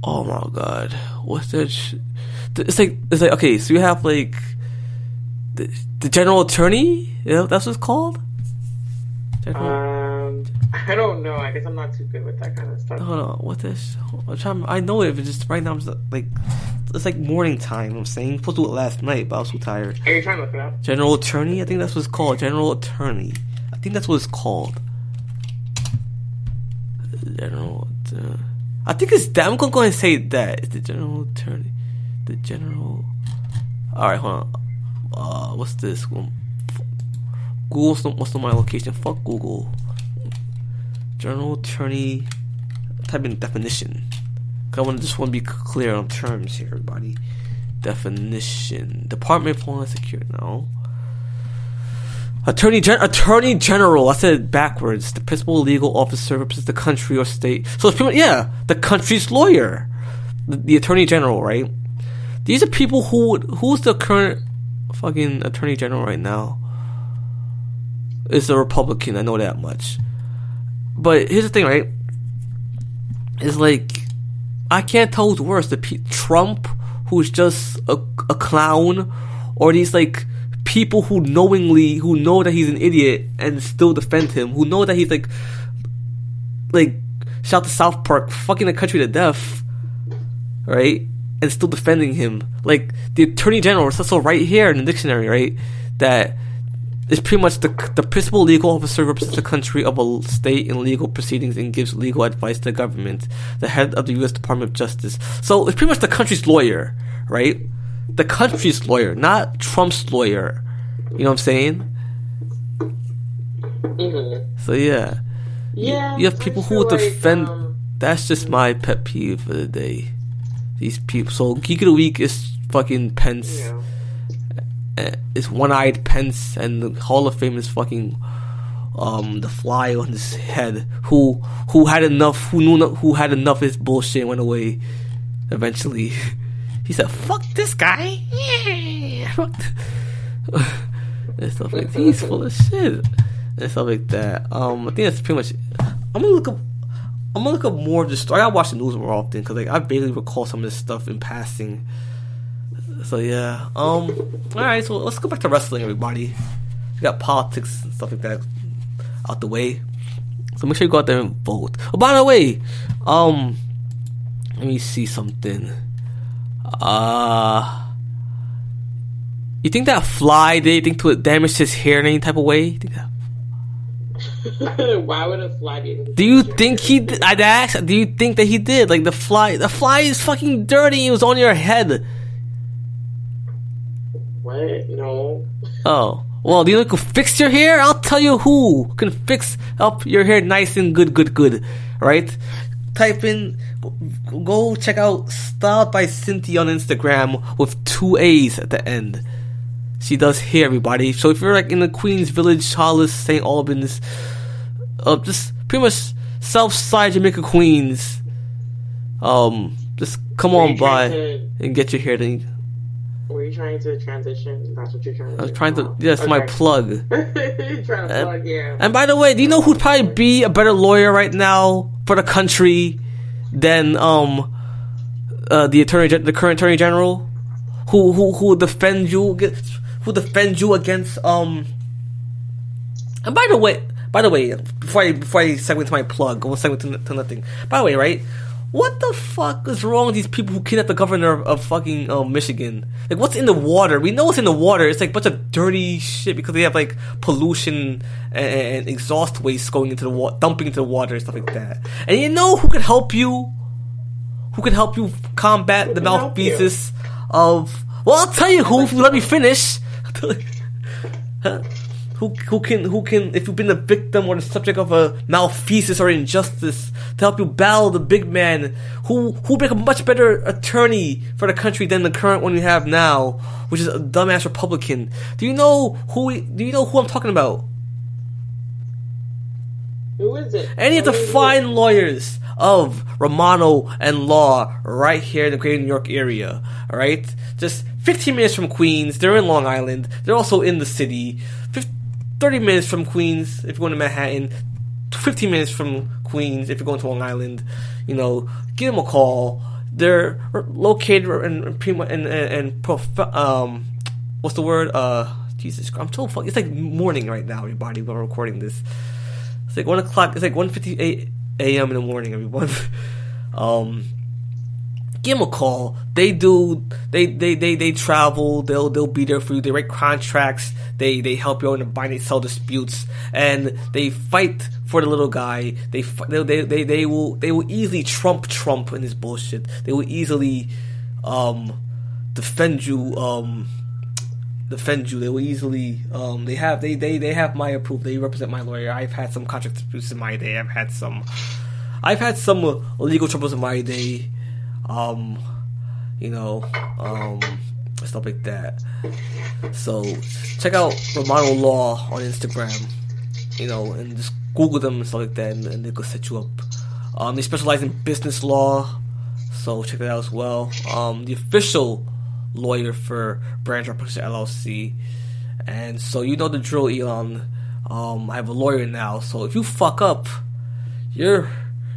Oh my god, what's that? Sh- it's like it's like okay, so you have like the, the general attorney. Yeah, that's what it's called. General, I don't know. I guess I'm not too good with that kind of stuff. hold on, what this? I'm trying, I know it, but just right now I'm just like it's like morning time. I'm saying I'm supposed to do it last night, but I was so tired. Are you trying to look it up? General attorney, I think that's what it's called. General attorney, I think that's what it's called. General. Uh, I think it's that. I'm gonna go and say that. It's the general attorney. The general. All right, hold on. Uh, what's this not, what's not my location? Fuck Google. General attorney. Type in definition. I want just want to be clear on terms here, everybody. Definition. Department of Homeland Security. No. Attorney Gen- Attorney General. I said it backwards. The principal legal officer represents the country or state. So it's much, yeah, the country's lawyer, the, the Attorney General, right? These are people who who's the current fucking Attorney General right now? Is a Republican. I know that much. But here's the thing, right? It's like I can't tell who's worse: the P- Trump, who's just a, a clown, or these like people who knowingly who know that he's an idiot and still defend him, who know that he's like like shout to South Park, fucking the country to death, right? And still defending him. Like the Attorney General says so right here in the dictionary, right? That is pretty much the the principal legal officer represents the country of a state in legal proceedings and gives legal advice to the government. The head of the U.S. Department of Justice. So it's pretty much the country's lawyer, right? The country's lawyer, not Trump's lawyer. You know what I'm saying? Mm-hmm. So yeah, Yeah. you have people who will like, defend. um, That's just my pet peeve for the day. These people. So geek of the week is fucking Pence. you know, uh, is one-eyed Pence, and the Hall of Fame is fucking um the fly on his head. Who who had enough? Who knew? Who had enough of his bullshit? Went away. Eventually, he said, "Fuck this guy." Fuck and stuff like that. he's full of shit and stuff like that. Um, I think that's pretty much. I'm gonna look up. I'm gonna look up more of the story. I gotta watch the news more often because like I barely recall some of this stuff in passing. So yeah. Um. All right. So let's go back to wrestling, everybody. We got politics and stuff like that out the way. So make sure you go out there and vote. Oh, by the way, um, let me see something. Uh, you think that fly did anything to it damage his hair in any type of way? You think that- Why would a fly be? do you think he? Did, I'd ask. Do you think that he did? Like the fly, the fly is fucking dirty. It was on your head. No. Oh. Well, do you know who can fix your hair? I'll tell you who can fix up your hair nice and good, good, good. Right? Type in, go- check out Styled by Cynthia on Instagram with two A's at the end. She does hair, everybody. So if you're like in the Queens Village, Hollis, St. Albans, uh, just pretty much South Side Jamaica, Queens, um, just come on by and get your hair done. Were you trying to transition? That's what you're trying to I was do. trying to. Oh, Yes, my plug. Trying to plug, yeah. And by the way, do you know who'd probably be a better lawyer right now for the country than um uh, the attorney, the current attorney general, who who who would defend you, against- who defend you against um. And by the way, by the way, before I before I segue into my plug, I will segue to, to nothing. By the way, right? What the fuck is wrong with these people who kidnapped the governor of, of fucking um, Michigan? Like, what's in the water? We know what's in the water. It's like a bunch of dirty shit because they have like pollution and, and exhaust waste going into the water, dumping into the water and stuff like that. And you know who could help you? Who could help you combat the can help you? malfeasance of? Well, I'll tell you who. If you let me finish. Huh? Who, who can who can if you've been the victim or the subject of a malfeasance or injustice to help you battle the big man who who make a much better attorney for the country than the current one we have now, which is a dumbass Republican. Do you know who we, do you know who I'm talking about? Who is it? Any of the Who is it? fine lawyers of Romano and Law right here in the greater New York area. Alright? Just 15 minutes from Queens. They're in Long Island. They're also in the city. Fif- 30 minutes from Queens if you're going to Manhattan. 15 minutes from Queens if you're going to Long Island. You know, give them a call. They're located in, Prima- in, in, in prof- um, what's the word? Uh, Jesus Christ. I'm so fucking, it's like morning right now, everybody, I'm recording this. It's like one o'clock. It's like one fifty eight a.m. in the morning. Everyone, um, give them a call. They do. They they they they travel. They'll they'll be there for you. They write contracts. They they help you out in and sell disputes, and they fight for the little guy. They they they they, they will they will easily trump Trump in this bullshit. They will easily um defend you um defend you. They will easily. Um, they have they, they they have my approval. They represent my lawyer. I've had some contract disputes in my day. I've had some. I've had some uh, legal troubles in my day. Um, you know, um, stuff like that. So check out Romano Law on Instagram. You know, and just Google them and stuff like that, and, and they could set you up. Um, they specialize in business law, so check that out as well. Um, the official lawyer for Branch Publisher LLC. And so you know the drill, Elon. Um, I have a lawyer now, so if you fuck up, you're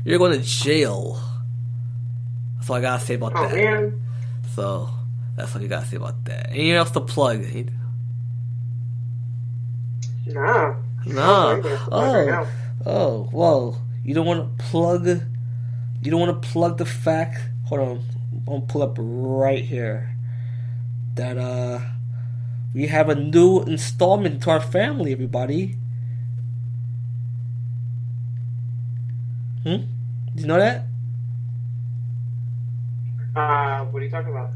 you're going to jail. That's all I gotta say about Oh that. man. So that's all you gotta say about that. Anything else to plug? Nah. No. To plug right Oh, oh, well, you don't want to plug. You don't want to plug the fact. Hold on, I'm gonna pull up right here. That uh, we have a new installment to our family, everybody. Hmm? Did you know that? Uh, what are you talking about?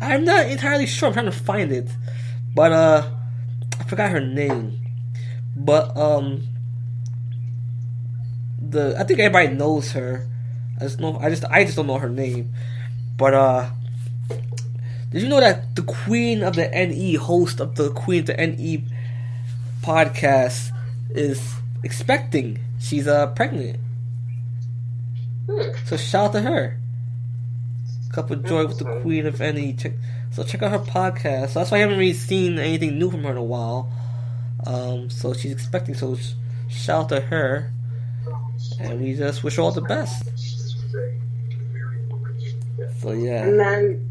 I'm not entirely sure. I'm trying to find it, but uh, I forgot her name. But um, the I think everybody knows her. I just know I just I just don't know her name. But uh, did you know that the Queen of the NE, host of the Queen of the NE podcast, is expecting? She's uh pregnant. Hmm. So shout out to her. Cup of Joy with the Queen of Any. Check, so check out her podcast. So that's why I haven't really seen anything new from her in a while. Um, so she's expecting. So shout out to her, and we just wish her all the best. So yeah, And then,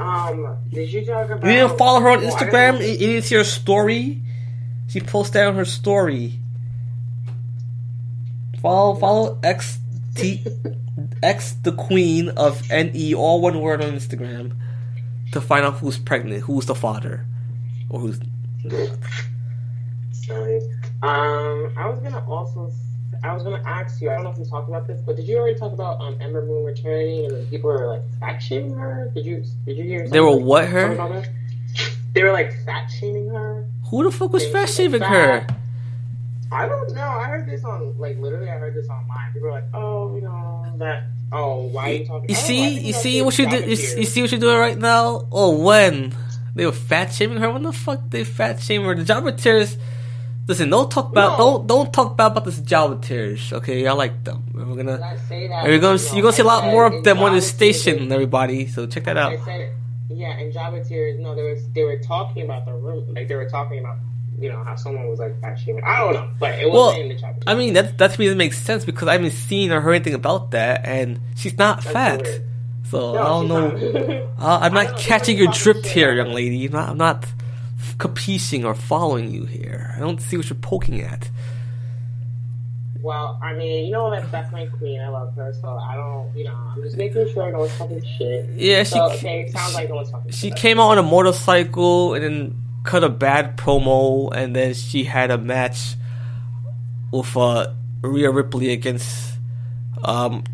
um, did you talk about? you didn't follow her on Instagram. You didn't see her story. She posted on her story. Follow follow X T X the Queen of NE, all one word on Instagram, to find out who's pregnant, who's the father, or who's. Sorry. Um, I was gonna also, I was gonna ask you. I don't know if we talked about this, but did you already talk about um Ember Moon returning and people were like fat shaming her? Did you did you hear? Something? They were what, her? something about that? They were like fat shaming her. Who the fuck was fat shaming her? I don't know. I heard this on like literally. I heard this online. People were like, "Oh, you know that. Oh, why are you talking?" You oh, see, you see what you do. You, you see what you're doing right now. Oh, when they were fat shaming her. When the fuck they fat shaming her? The job materials. Listen, don't talk about No. don't don't talk bad about this Java tears. Okay, I like them. We're gonna I say that? and you're gonna see, you're gonna see a lot more of them on the station, Tears- everybody. So check that out. Said, yeah, in Java Tears, no, they were they were talking about the room, like they were talking about, you know, how someone was like fat shaming. I don't know, but it Well, wasn't in the Tears. I mean that that to me doesn't make sense because I haven't seen or heard anything about that, and she's not That's fat. weird. So No, I don't know. not. Uh, I'm not know, catching your drift here, young lady. I'm not, I'm not capising or following you here. I don't see what you're poking at. Well, I mean, you know that's that's my queen. I love her, so I don't, you know, I'm just making sure no one's talking shit. Yeah, she So, okay, it sounds like no one's talking she shit. came out on a motorcycle and then cut a bad promo, and then she had a match with uh, Rhea Ripley against um,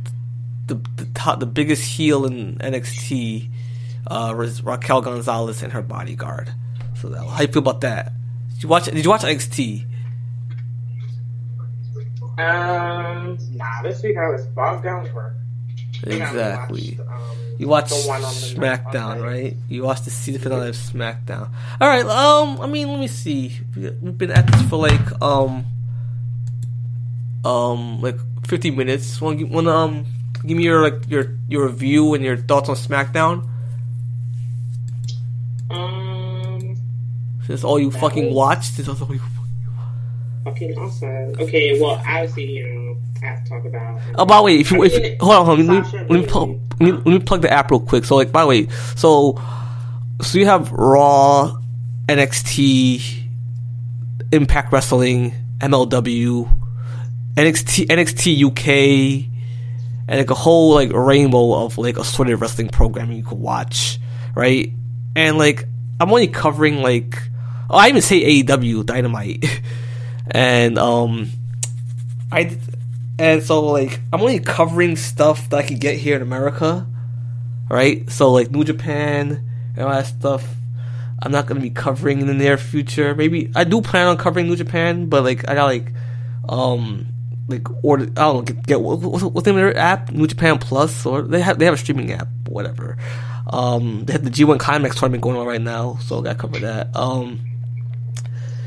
the the top, the biggest heel in NXT, uh, Raquel Gonzalez and her bodyguard. So how you feel about that? Did you watch? Did you watch NXT? Um, nah, this week I was bogged down with work. Exactly. watched, um, You watched the one on the SmackDown, okay. right? You watched the season finale of SmackDown. All right. Um, I mean, let me see. We- We've been at this for like um, um, like fifty minutes. Want to want to um, give me your like your your review and your thoughts on SmackDown? Um, Since all you fucking was- watched, since all you. Fucking awesome. Okay, well, obviously, you know, I have to talk about. Um, oh, by the way, if you if hold on, hold on, let me let me, plug, let me let me plug the app real quick. So like, by the way, so so you have Raw, NXT, Impact Wrestling, MLW, NXT NXT UK, and like a whole like rainbow of like assorted wrestling programming you can watch, right? And like I'm only covering like oh I even say AEW Dynamite, and um I and so like I'm only covering stuff that I can get here in America, right? So like New Japan and all that stuff. I'm not gonna be covering in the near future. Maybe I do plan on covering New Japan, but like I got like um like order I don't know get, get what, what's, what's the name of their app? New Japan Plus or they have they have a streaming app, whatever. Um, they have the G1 Climax tournament going on right now, so I gotta cover that. Um,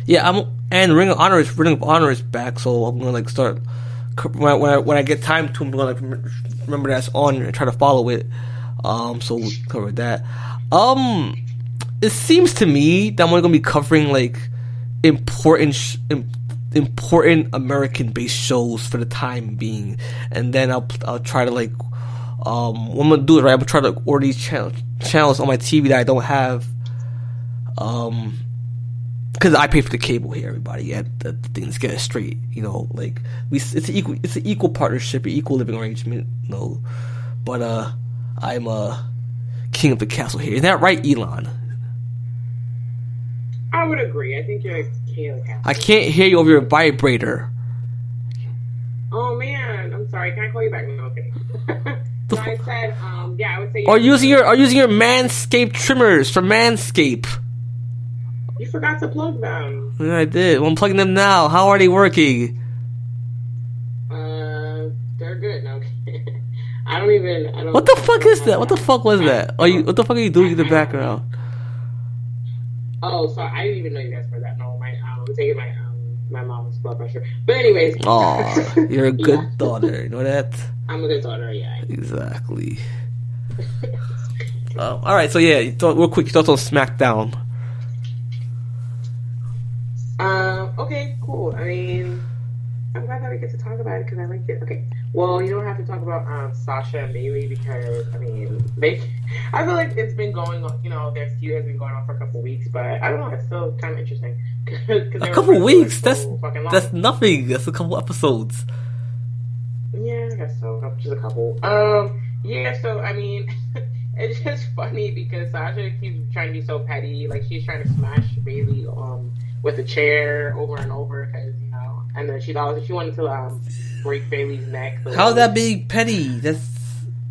yeah, I'm and Ring of Honor is Ring of Honor is back, so I'm gonna like start when I, when I, get time to, I'm gonna like, remember that's on and try to follow it. Um, so cover that. Um, it seems to me that I'm only gonna be covering like important sh- im- important American based shows for the time being, and then I'll I'll try to like um what I'm gonna do is right. I'm gonna try to order these channel- channels on my TV that I don't have. Um, because I pay for the cable here, everybody. Yeah, the, the things get it straight. You know, like we, it's an equal, it's an equal partnership, an equal living arrangement. You know, but uh, I'm uh king of the castle here. Is that right, Elon? I would agree. I think you're a king of the castle. I can't hear you over your vibrator. Oh man, I'm sorry. Can I call you back? No, okay. so I said, um, yeah, I would say. Or using your, or using your Manscaped trimmers from Manscaped. You forgot to plug them. Yeah, I did. Well, I'm plugging them now. How are they working? Uh, they're good. No, I don't even. I don't. What the fuck is that? What the fuck was that? Are you? What the fuck are you doing in the background? Oh, sorry. I didn't even know you guys heard that. No, my um, I'm taking my um, my mom's blood pressure. But anyways. Aw, you're a good Yeah, daughter. You know that? I'm a good daughter. Yeah. Exactly. Um, all right, so yeah, thought, real quick, you thoughts on SmackDown? Um. Okay. Cool. I mean, I'm glad that we get to talk about it because I like it. Okay. Well, you don't have to talk about um Sasha and Bayley because I mean they. I feel like it's been going on. You know, their feud has been going on for a couple weeks, but I don't know. It's still kind of interesting. A couple weeks. so That's that's nothing. That's a couple episodes. Yeah, I guess so. Just a couple. Um, yeah. So I mean, it's just funny because Sasha keeps trying to be so petty. Like she's trying to smash Bayley um with a chair over and over because you know, and then she always she wanted to um break Bayley's neck. So How's that being petty? That's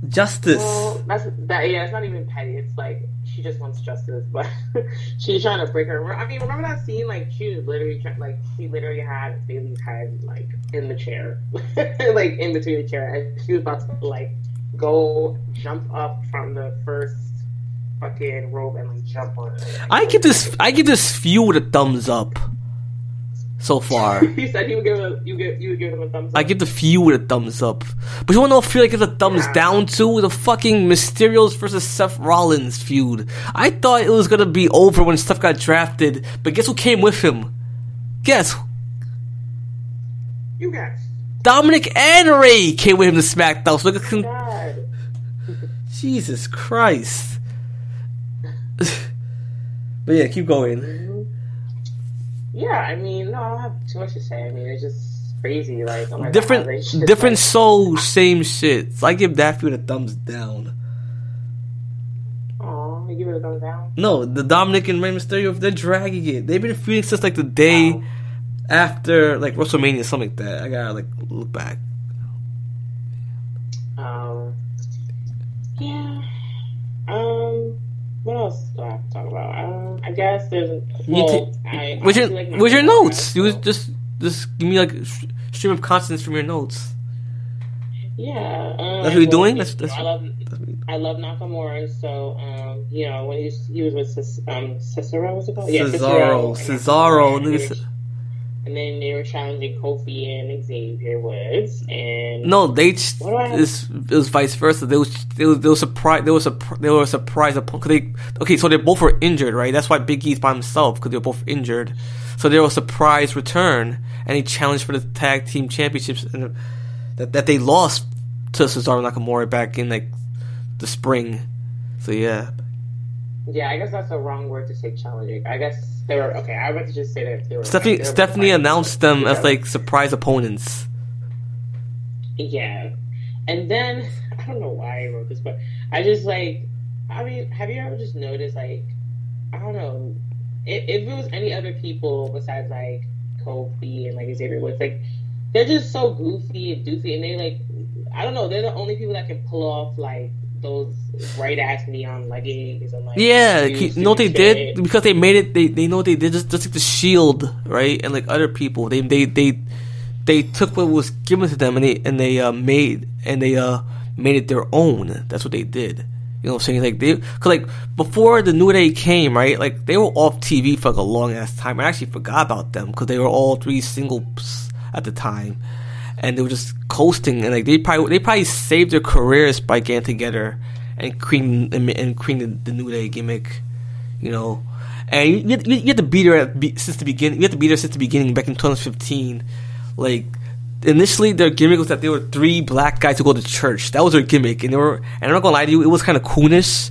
justice. Well, that's that. Yeah, it's not even petty. It's like she just wants justice, but she's trying to break her. I mean, remember that scene? Like she was literally trying, like she literally had Bayley's head like in the chair, like in between the chair, and she was about to like go jump up from the first fucking rope and like jump on it. I give this I give this feud a thumbs up. so far. You said you would give a, you give you would give them a thumbs up. I give the feud a thumbs up. But you wanna know what feud I give a thumbs Yeah. down to? The fucking Mysterios versus Seth Rollins feud. I thought it was gonna be over when Seth got drafted, but guess who came with him? Guess you guys. Dominic and Rey came with him to SmackDown. So look oh at God. Jesus Christ. but yeah, keep going. Yeah, I mean, no, I don't have too much to say. I mean, it's just crazy. Like, oh my God, Different, different like- soul, same shit. So I give that feud a thumbs down. You give it a thumbs down. No, the Dominic and Rey Mysterio, they're dragging it. They've been feuding since like the day Wow. after like WrestleMania, something like that. I gotta like look back. Um, yeah. Um, what else do I have to talk about? Um, I guess there's. You Well, ta- I where's your, like your notes? You just just give me like stream of consonants from your notes. Yeah, um, That's what you're doing? That's- that's- I love I love Nakamura, so um, you know when he was, he was with um Cesaro, what's it called? Yeah, Cesaro, Cesaro, Nakamura, and, nigga, they were- and then they were challenging Kofi and Xavier Woods, and No, they ch- What do I have? it's, it was vice versa. They was they was they were surprised. They were surprised. They were surprised upon because they okay. So they both were injured, right? That's why Big E's by himself because they were both injured. So they were a surprise return, and he challenged for the tag team championships, and that that they lost to Cesaro Nakamura back in like the spring. So yeah, yeah, I guess that's the wrong word to say challenging. I guess they were okay. I meant to just say that they were. Stephanie they were Stephanie announced them as like surprise opponents. Yeah. And then I don't know why I wrote this, but I just like I mean, have you ever just noticed like I don't know if, if it was any other people besides like Kofi and like Xavier Woods, like they're just so goofy and doofy, and they like I don't know, they're the only people that can pull off like those bright ass neon leggings and like Yeah, shoes you know they and did because they made it. They they know what they did just just like the shield, right? And like other people, they they they they took what was given to them and they and they uh, made and they uh made it their own. That's what they did. You know what I'm saying? Like they, cause like before the New Day came, right? Like they were off TV for like a long ass time. I actually forgot about them because they were all three singles at the time, and they were just coasting. And like they probably they probably saved their careers by getting together and creating and, and the, the New Day gimmick. You know, and you, you, you to be there at, be, since the beginning. You have to be there since the beginning back in 2015. Like initially their gimmick was that they were three black guys who go to church. That was their gimmick, and they were. And I'm not gonna lie to you, it was kind of coonish.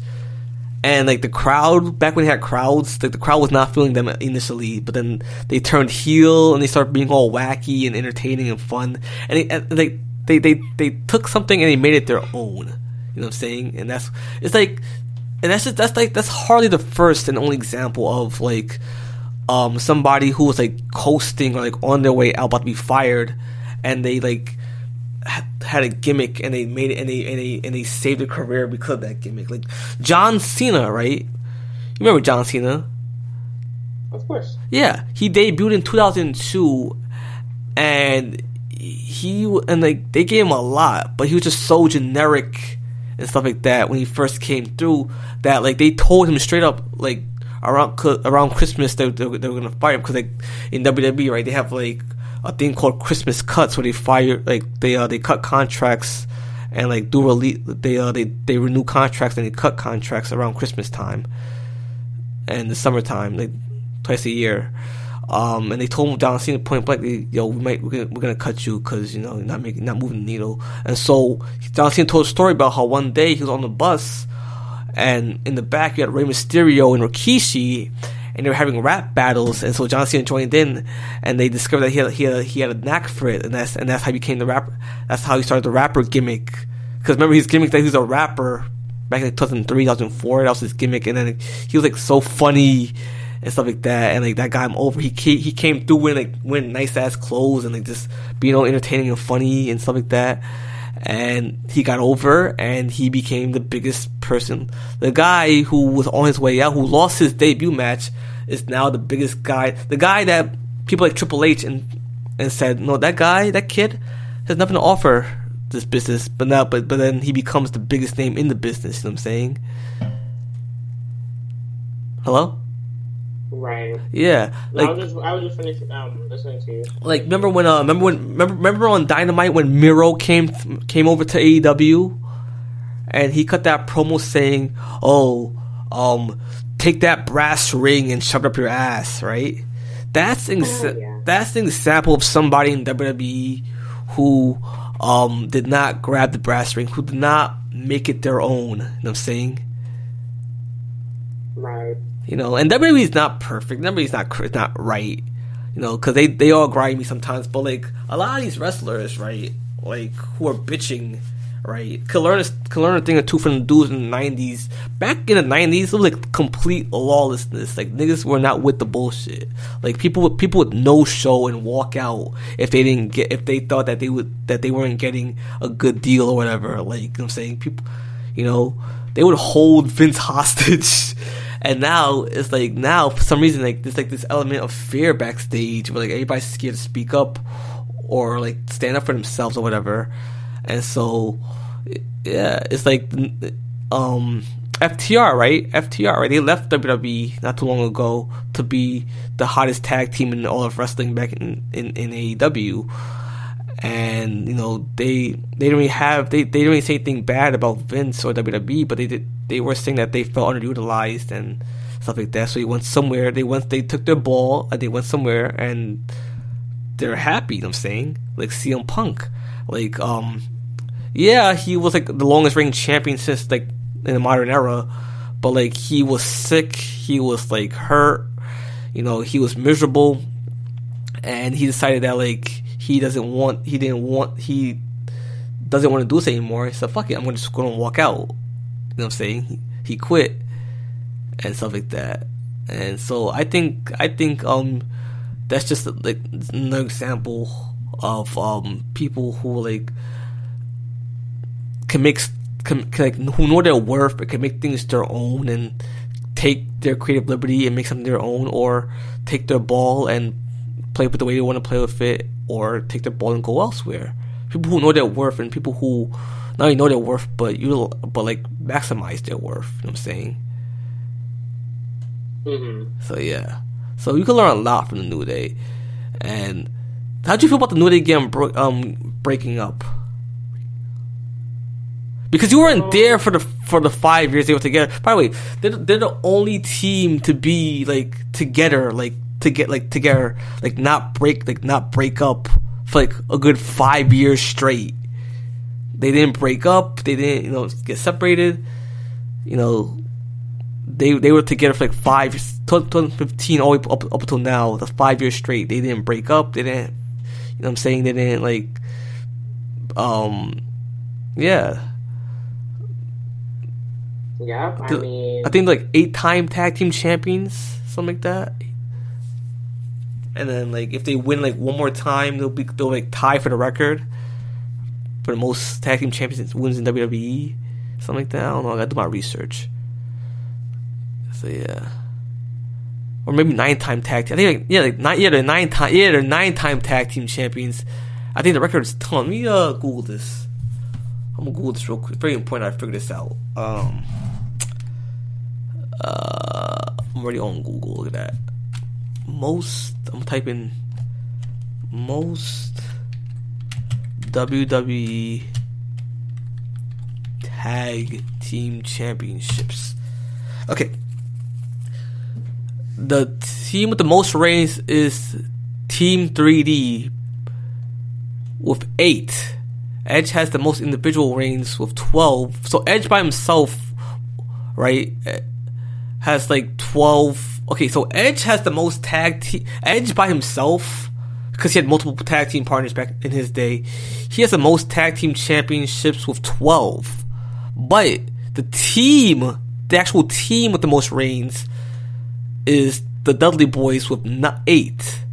And like the crowd, back when they had crowds, like the crowd was not feeling them initially, but then they turned heel and they started being all wacky and entertaining and fun. And they, and they, they, they, they took something and they made it their own. You know what I'm saying? And that's it's like, and that's just that's like that's hardly the first and only example of like, um, somebody who was like coasting or like on their way out about to be fired, and they like had, a gimmick and they made it and they and they and they saved their career because of that gimmick. Like John Cena, right? You remember John Cena? Of course. Yeah, he debuted in 2002, and he and like they gave him a lot, but he was just so generic and stuff like that when he first came through. That like they told him straight up like around around Christmas they, they, they were gonna fire him because like in WWE right they have like a thing called Christmas cuts where they fire like they uh they cut contracts and like do release they uh they they renew contracts and they cut contracts around Christmas time and the summertime, like twice a year. Um, and they told him John Cena point blank, "Yo, we might we're gonna, we're gonna cut you because you know you're not making not moving the needle." And so John Cena told a story about how one day he was on the bus, and in the back you had Rey Mysterio and Rikishi, and they were having rap battles. And so John Cena joined in, and they discovered that he had he had, he had a knack for it, and that's and that's how he became the rapper. That's how he started the rapper gimmick. Because remember his gimmick that he was a rapper back in like 2003, 2004. That was his gimmick, and then he was like so funny and stuff like that, and like that got him over. He came, he came through wearing like wearing nice ass clothes and like just being all entertaining and funny and stuff like that. And he got over, and he became the biggest person. The guy who was on his way out, who lost his debut match, is now the biggest guy. The guy that people like Triple H and and said, no, that guy, that kid, has nothing to offer this business. But now, but but then he becomes the biggest name in the business. You know what I'm saying? Hello. Right. Yeah, No, I like was just I was just finishing um listening to you. like remember when uh remember when remember remember on Dynamite when Miro came came over to AEW and he cut that promo saying, "Oh, um, take that brass ring and shove it up your ass," right? That's ex- Oh, yeah. that's an example of somebody in WWE who um did not grab the brass ring, who did not make it their own. You know what I'm saying? Right. You know, and WWE is not perfect. WWE is not cr- not right. You know, because they they all grind me sometimes. But like a lot of these wrestlers, right, like who are bitching, right, can learn a, can learn a thing or two from the dudes in the '90s. Back in the '90s, it was like complete lawlessness. Like niggas were not with the bullshit. Like people would people would no show and walk out if they didn't get if they thought that they would that they weren't getting a good deal or whatever. Like you know what I'm saying, people, you know, they would hold Vince hostage. And now it's like now for some reason like there's like this element of fear backstage where like everybody's scared to speak up or like stand up for themselves or whatever. And so yeah, it's like um FTR, right? FTR, right? They left WWE not too long ago to be the hottest tag team in all of wrestling back in, in, in AEW. And, you know, they they didn't really have they, they didn't really say anything bad about Vince or WWE, but they did they were saying that they felt underutilized and stuff like that. So they went somewhere, they went they took their ball and they went somewhere and they're happy, you know I'm saying? Like CM Punk. Like, um yeah, he was like the longest reigning champion since like in the modern era, but like he was sick, he was like hurt, you know, he was miserable, and he decided that like he doesn't want, he didn't want, he doesn't want to do this anymore. So fuck it, I'm gonna just go and walk out. You know what I'm saying? He, quit and stuff like that. And so I think I think um that's just like another example of um people who like can make can, can, like who know their worth but can make things their own and take their creative liberty and make something their own or take their ball and play with the way they want to play with it or take their ball and go elsewhere people who know their worth and people who not only know their worth but you but like maximize their worth you know what i'm saying? Hmm so yeah. So you can learn a lot from the new day. And how do you feel about the new day again bro- um breaking up? Because you weren't there for the for the five years they were together. By the way, they're, they're the only team to be like together, like to get like together, like not break, like not break up for like a good five years straight. They didn't break up. They didn't, you know, get separated. You know, they they were together for like five, 2015 all the way up up until now. The five years straight. They didn't break up. They didn't, you know, what I'm saying they didn't like, um, yeah. Yeah, I mean, I think like eight time tag team champions, something like that. And then like if they win like one more time, they'll be they'll like tie for the record for the most tag team champions wins in WWE, something like that. I don't know. I gotta do my research. So yeah, or maybe nine time tag. Team. I think like, yeah, like nine. Yeah, they're nine time. Yeah, they're nine time tag team champions. I think the record is ton. Let me uh Google this. I'm gonna Google this real quick. Very important. I figure this out. Um. Uh, I'm already on Google. Look at that. Most. I'm typing most WWE Tag Team Championships. Okay. The team with the most reigns is Team 3D with eight. Edge has the most individual reigns with 12. So Edge by himself, right, eh, has like 12. Okay, so Edge has the most tag team. Edge by himself, because he had multiple tag team partners back in his day, he has the most tag team championships with 12. But the team, the actual team with the most reigns, is the Dudley Boyz with not eight.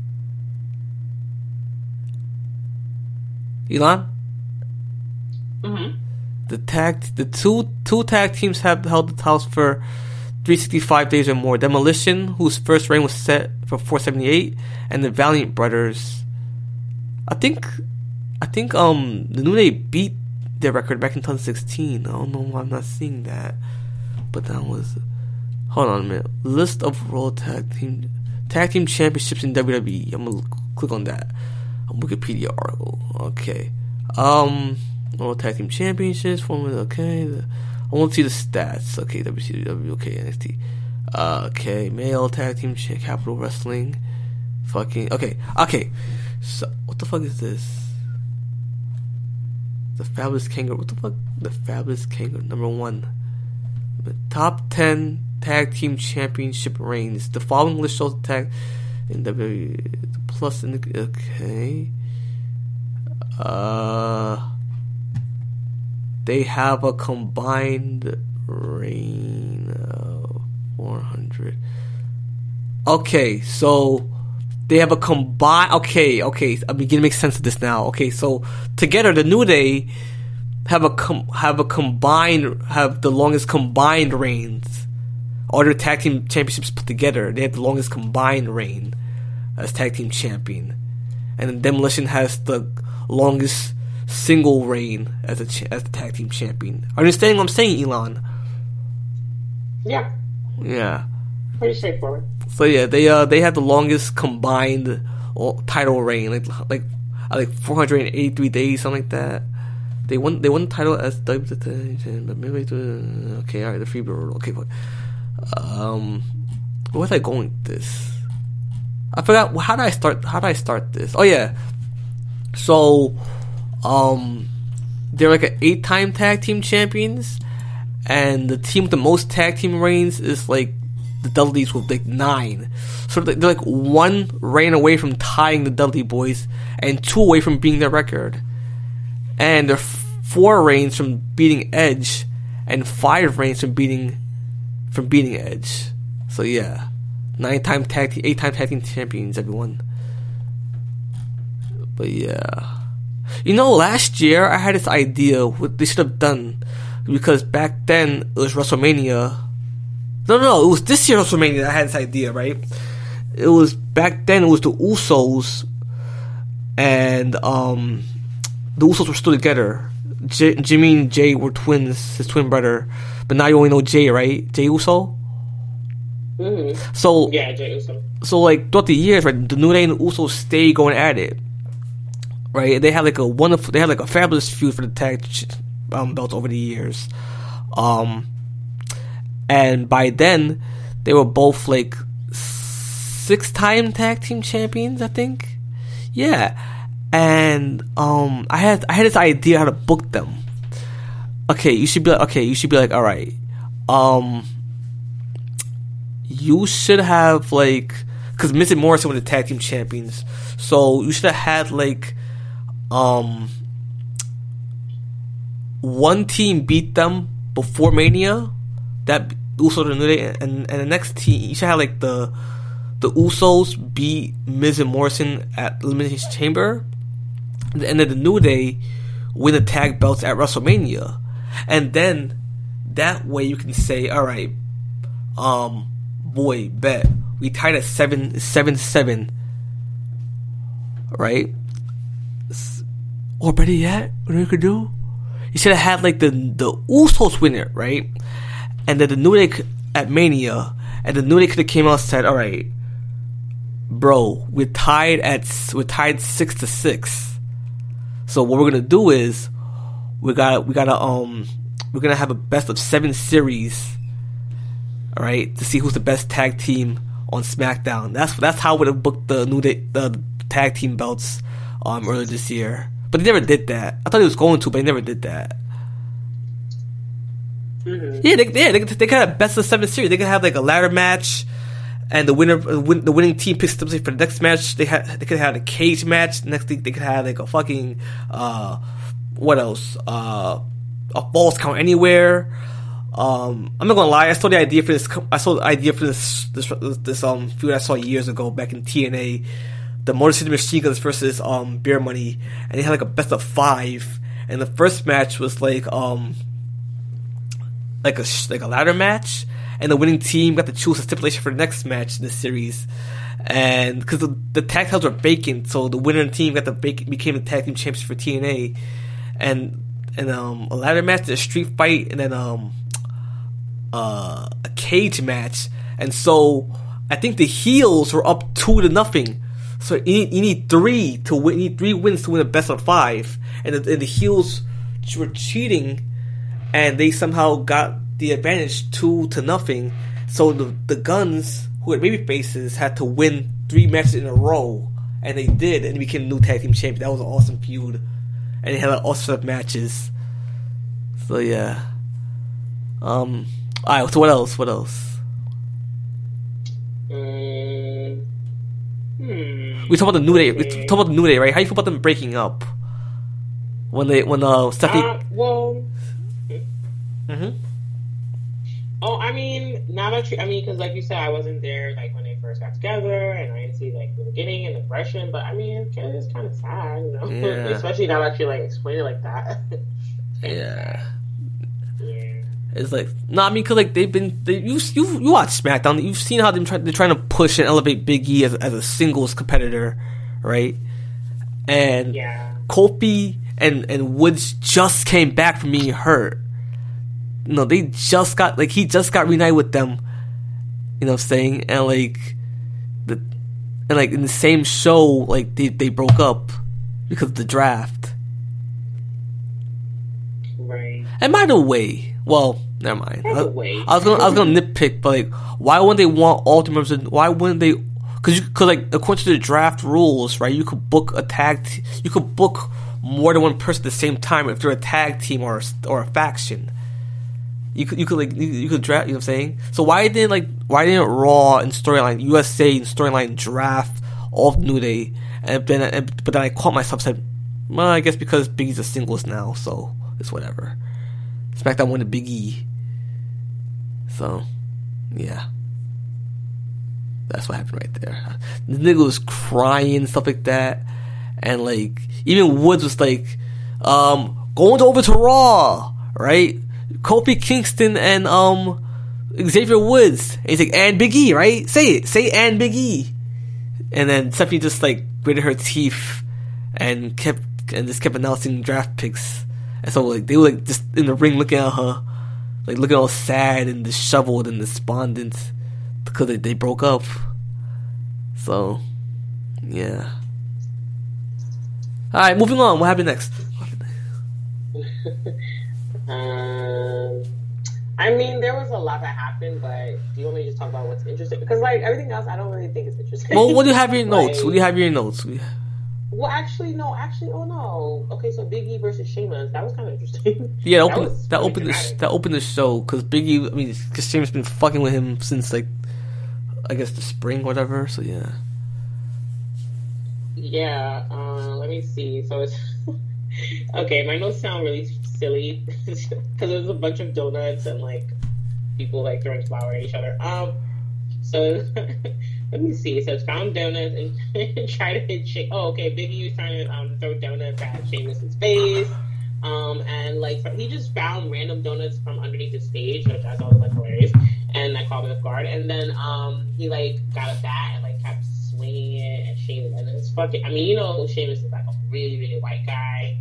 Elon? mhm. The tag, the two two tag teams have held the titles for 365 days or more. Demolition, whose first reign was set for 478, and the Valiant Brothers. I think, I think um the New Day beat their record back in 2016. I don't know why I'm not seeing that, but that was Hold on a minute. List of World Tag Team Tag Team Championships in WWE. I'm gonna click on that. A Wikipedia article. Okay. Um, World Tag Team Championships. Formula. Okay. I want to see the stats. Okay, WCW. Okay, NXT. Uh, okay, male tag team cha- Capital Wrestling. Fucking okay, okay. So what the fuck is this? The Fabulous Kangaroo. What the fuck? The Fabulous Kangaroo number one. The top ten tag team championship reigns. The following list shows the tag in W plus in the okay. Uh, they have a combined reign of 400. Okay, so they have a combined. Okay, okay, I'm beginning to make sense of this now. Okay, so together, the New Day have a com- have a combined have the longest combined reigns. All their tag team championships put together, they have the longest combined reign as tag team champion, and Demolition has the longest single reign as a as the tag team champion. Are you understanding what I'm saying, Elon? Yeah, Yeah. pretty straightforward. So yeah, they uh they had the longest combined title reign, like like uh, like 483 days, something like that. They won they won the title as WWE, but maybe to, okay, all right, the Freebird, okay, but um, where was I going with this? I forgot how did I start? How did I start this? Oh yeah, so um, they're like an eight-time tag team champions, and the team with the most tag team reigns is like the Dudleys with like nine. So they're like one reign away from tying the Dudley Boyz, and two away from beating their record. And they're four reigns from beating Edge, and five reigns from beating from beating Edge. So yeah, nine time tag team, eight time tag team champions, everyone. But yeah, you know, last year I had this idea what they should have done because back then it was WrestleMania. No, no, no, it was this year WrestleMania that I had this idea, right? It was back then. It was the Usos, and um, the Usos were still together. J- Jimmy and Jay were twins, his twin brother. But now you only know Jay, right? Jay Uso. Mm-hmm. So Yeah, Jay Uso. so like throughout the years, right, the New Day and the Usos stay going at it. Right, they had like a wonderful, they had like a fabulous feud for the tag um, belts over the years. Um, and by then, they were both like six-time tag team champions, I think. Yeah, and um, I had I had this idea how to book them. Okay, you should be like, okay, you should be like, all right, um, you should have like because Miz and Morrison were the tag team champions, so you should have had like um one team beat them before Mania, that Uso and New Day, and and the next team you should have like the the Usos beat Miz and Morrison at Elimination Chamber, and then the New Day win the tag belts at WrestleMania, and then that way you can say, all right, um, boy, bet we tied at seven, seven, seven, right? Or better yet, what you could do? You should have had like the the Usos win it, right? And then the New Day at Mania, and the New Day could have came out and said, all right, bro, we're tied at we're tied six to six. So what we're gonna do is we got we gotta um we're gonna have a best of seven series all right, to see who's the best tag team on SmackDown. That's that's how we would have booked the new day, the tag team belts um earlier this year. But they never did that. I thought he was going to, but he never did that. Yeah, they, yeah, they, they could have best of seven series. They could have like a ladder match, and the winner, win, the winning team picks up for the next match. They had they could have a cage match. Next thing they could have like a fucking uh, what else? Uh, a falls count anywhere. Um, I'm not gonna lie. I saw the idea for this. I saw the idea for this this this um feud I saw years ago back in TNA, the Motor City Machine Guns versus um Beer Money, and they had like a best of five. And the first match was like um like a like a ladder match, and the winning team got to choose a stipulation for the next match in the series. And because the, the tag titles were vacant, so the winning team got the vac- became the tag team champions for TNA, and and um a ladder match, a street fight, and then um uh, a cage match, and so I think the heels were up two to nothing. So you need, you need three to win. You need three wins to win a best of five, and the, and the heels were cheating, and they somehow got the advantage two to nothing. So the the guns who had baby faces had to win three matches in a row, and they did, and became new tag team champion. That was an awesome feud, and they had an awesome matches. So yeah. Um. All right. So what else? What else? We talk about the New Day. We talk about the New Day, right? How you feel about them breaking up? When they when uh Stephanie. Uh, well, Mhm. oh, I mean, now that you, I mean, because like you said, I wasn't there like when they first got together, and I didn't see like the beginning and the progression. But I mean, it's kind of sad, you know, Yeah. especially now that you like explain it like that. Yeah. It's like no, I mean, cause like they've been they, you you you watch SmackDown, you've seen how they try, they're trying to push and elevate Big E as, as a singles competitor, right? And Yeah. Kofi and and Woods just came back from being hurt. You know, they just got like he just got reunited with them. You know what I'm saying? And like the and like in the same show, like they they broke up because of the draft. Right. And by the way, well, never mind. I. I was gonna I was gonna nitpick, but like, why wouldn't they want all the members? Why wouldn't they? Because could like according to the draft rules, right? You could book a tag. T- you could book more than one person at the same time if they're a tag team or or a faction. You could you could like you, you could draft. You know what I'm saying? So why didn't like why didn't Raw and storyline USA and storyline draft all New Day? And then and, but then I caught myself said, well, I guess because Big E's a singles now, so it's whatever. SmackDown won the Big E. So, yeah. That's what happened right there. The nigga was crying, stuff like that. And like, even Woods was like, um, going over to Raw, right? Kofi Kingston and, um, Xavier Woods. And he's like, and Big E, right? Say it. Say and Big E. And then Stephanie just like gritted her teeth and kept, and just kept announcing draft picks. And so like, they were like just in the ring looking at her, like looking all sad and disheveled and despondent because they, they broke up. So, yeah. All right, moving on. What happened next? What happened next? Um, I mean, there was a lot that happened, but do you want me to just talk about what's interesting? Because like everything else, I don't really think is interesting. Well, what do you have in your notes? What do you have in your notes? What do you- Well, actually, no. Actually, oh no. Okay, so Big E versus Sheamus. That was kind of interesting. Yeah, that That opened was that opened the sh- that opened the show because Biggie. I mean, because James been fucking with him since like, I guess the spring, whatever. So yeah. Yeah, uh, let me see. So it's okay. My notes sound really silly because there's a bunch of donuts and like people like throwing flour at each other. Um, so let me see. So it's found donuts and try to hit. Oh, okay. Biggie was trying to um, throw donuts at Sheamus's face. Um, and like so he just found random donuts from underneath the stage, which I thought was like hilarious. And I called him off guard. And then um, he like got a bat and like kept swinging it at Sheamus. And it's fucking. I mean, you know, Sheamus is like a really really white guy,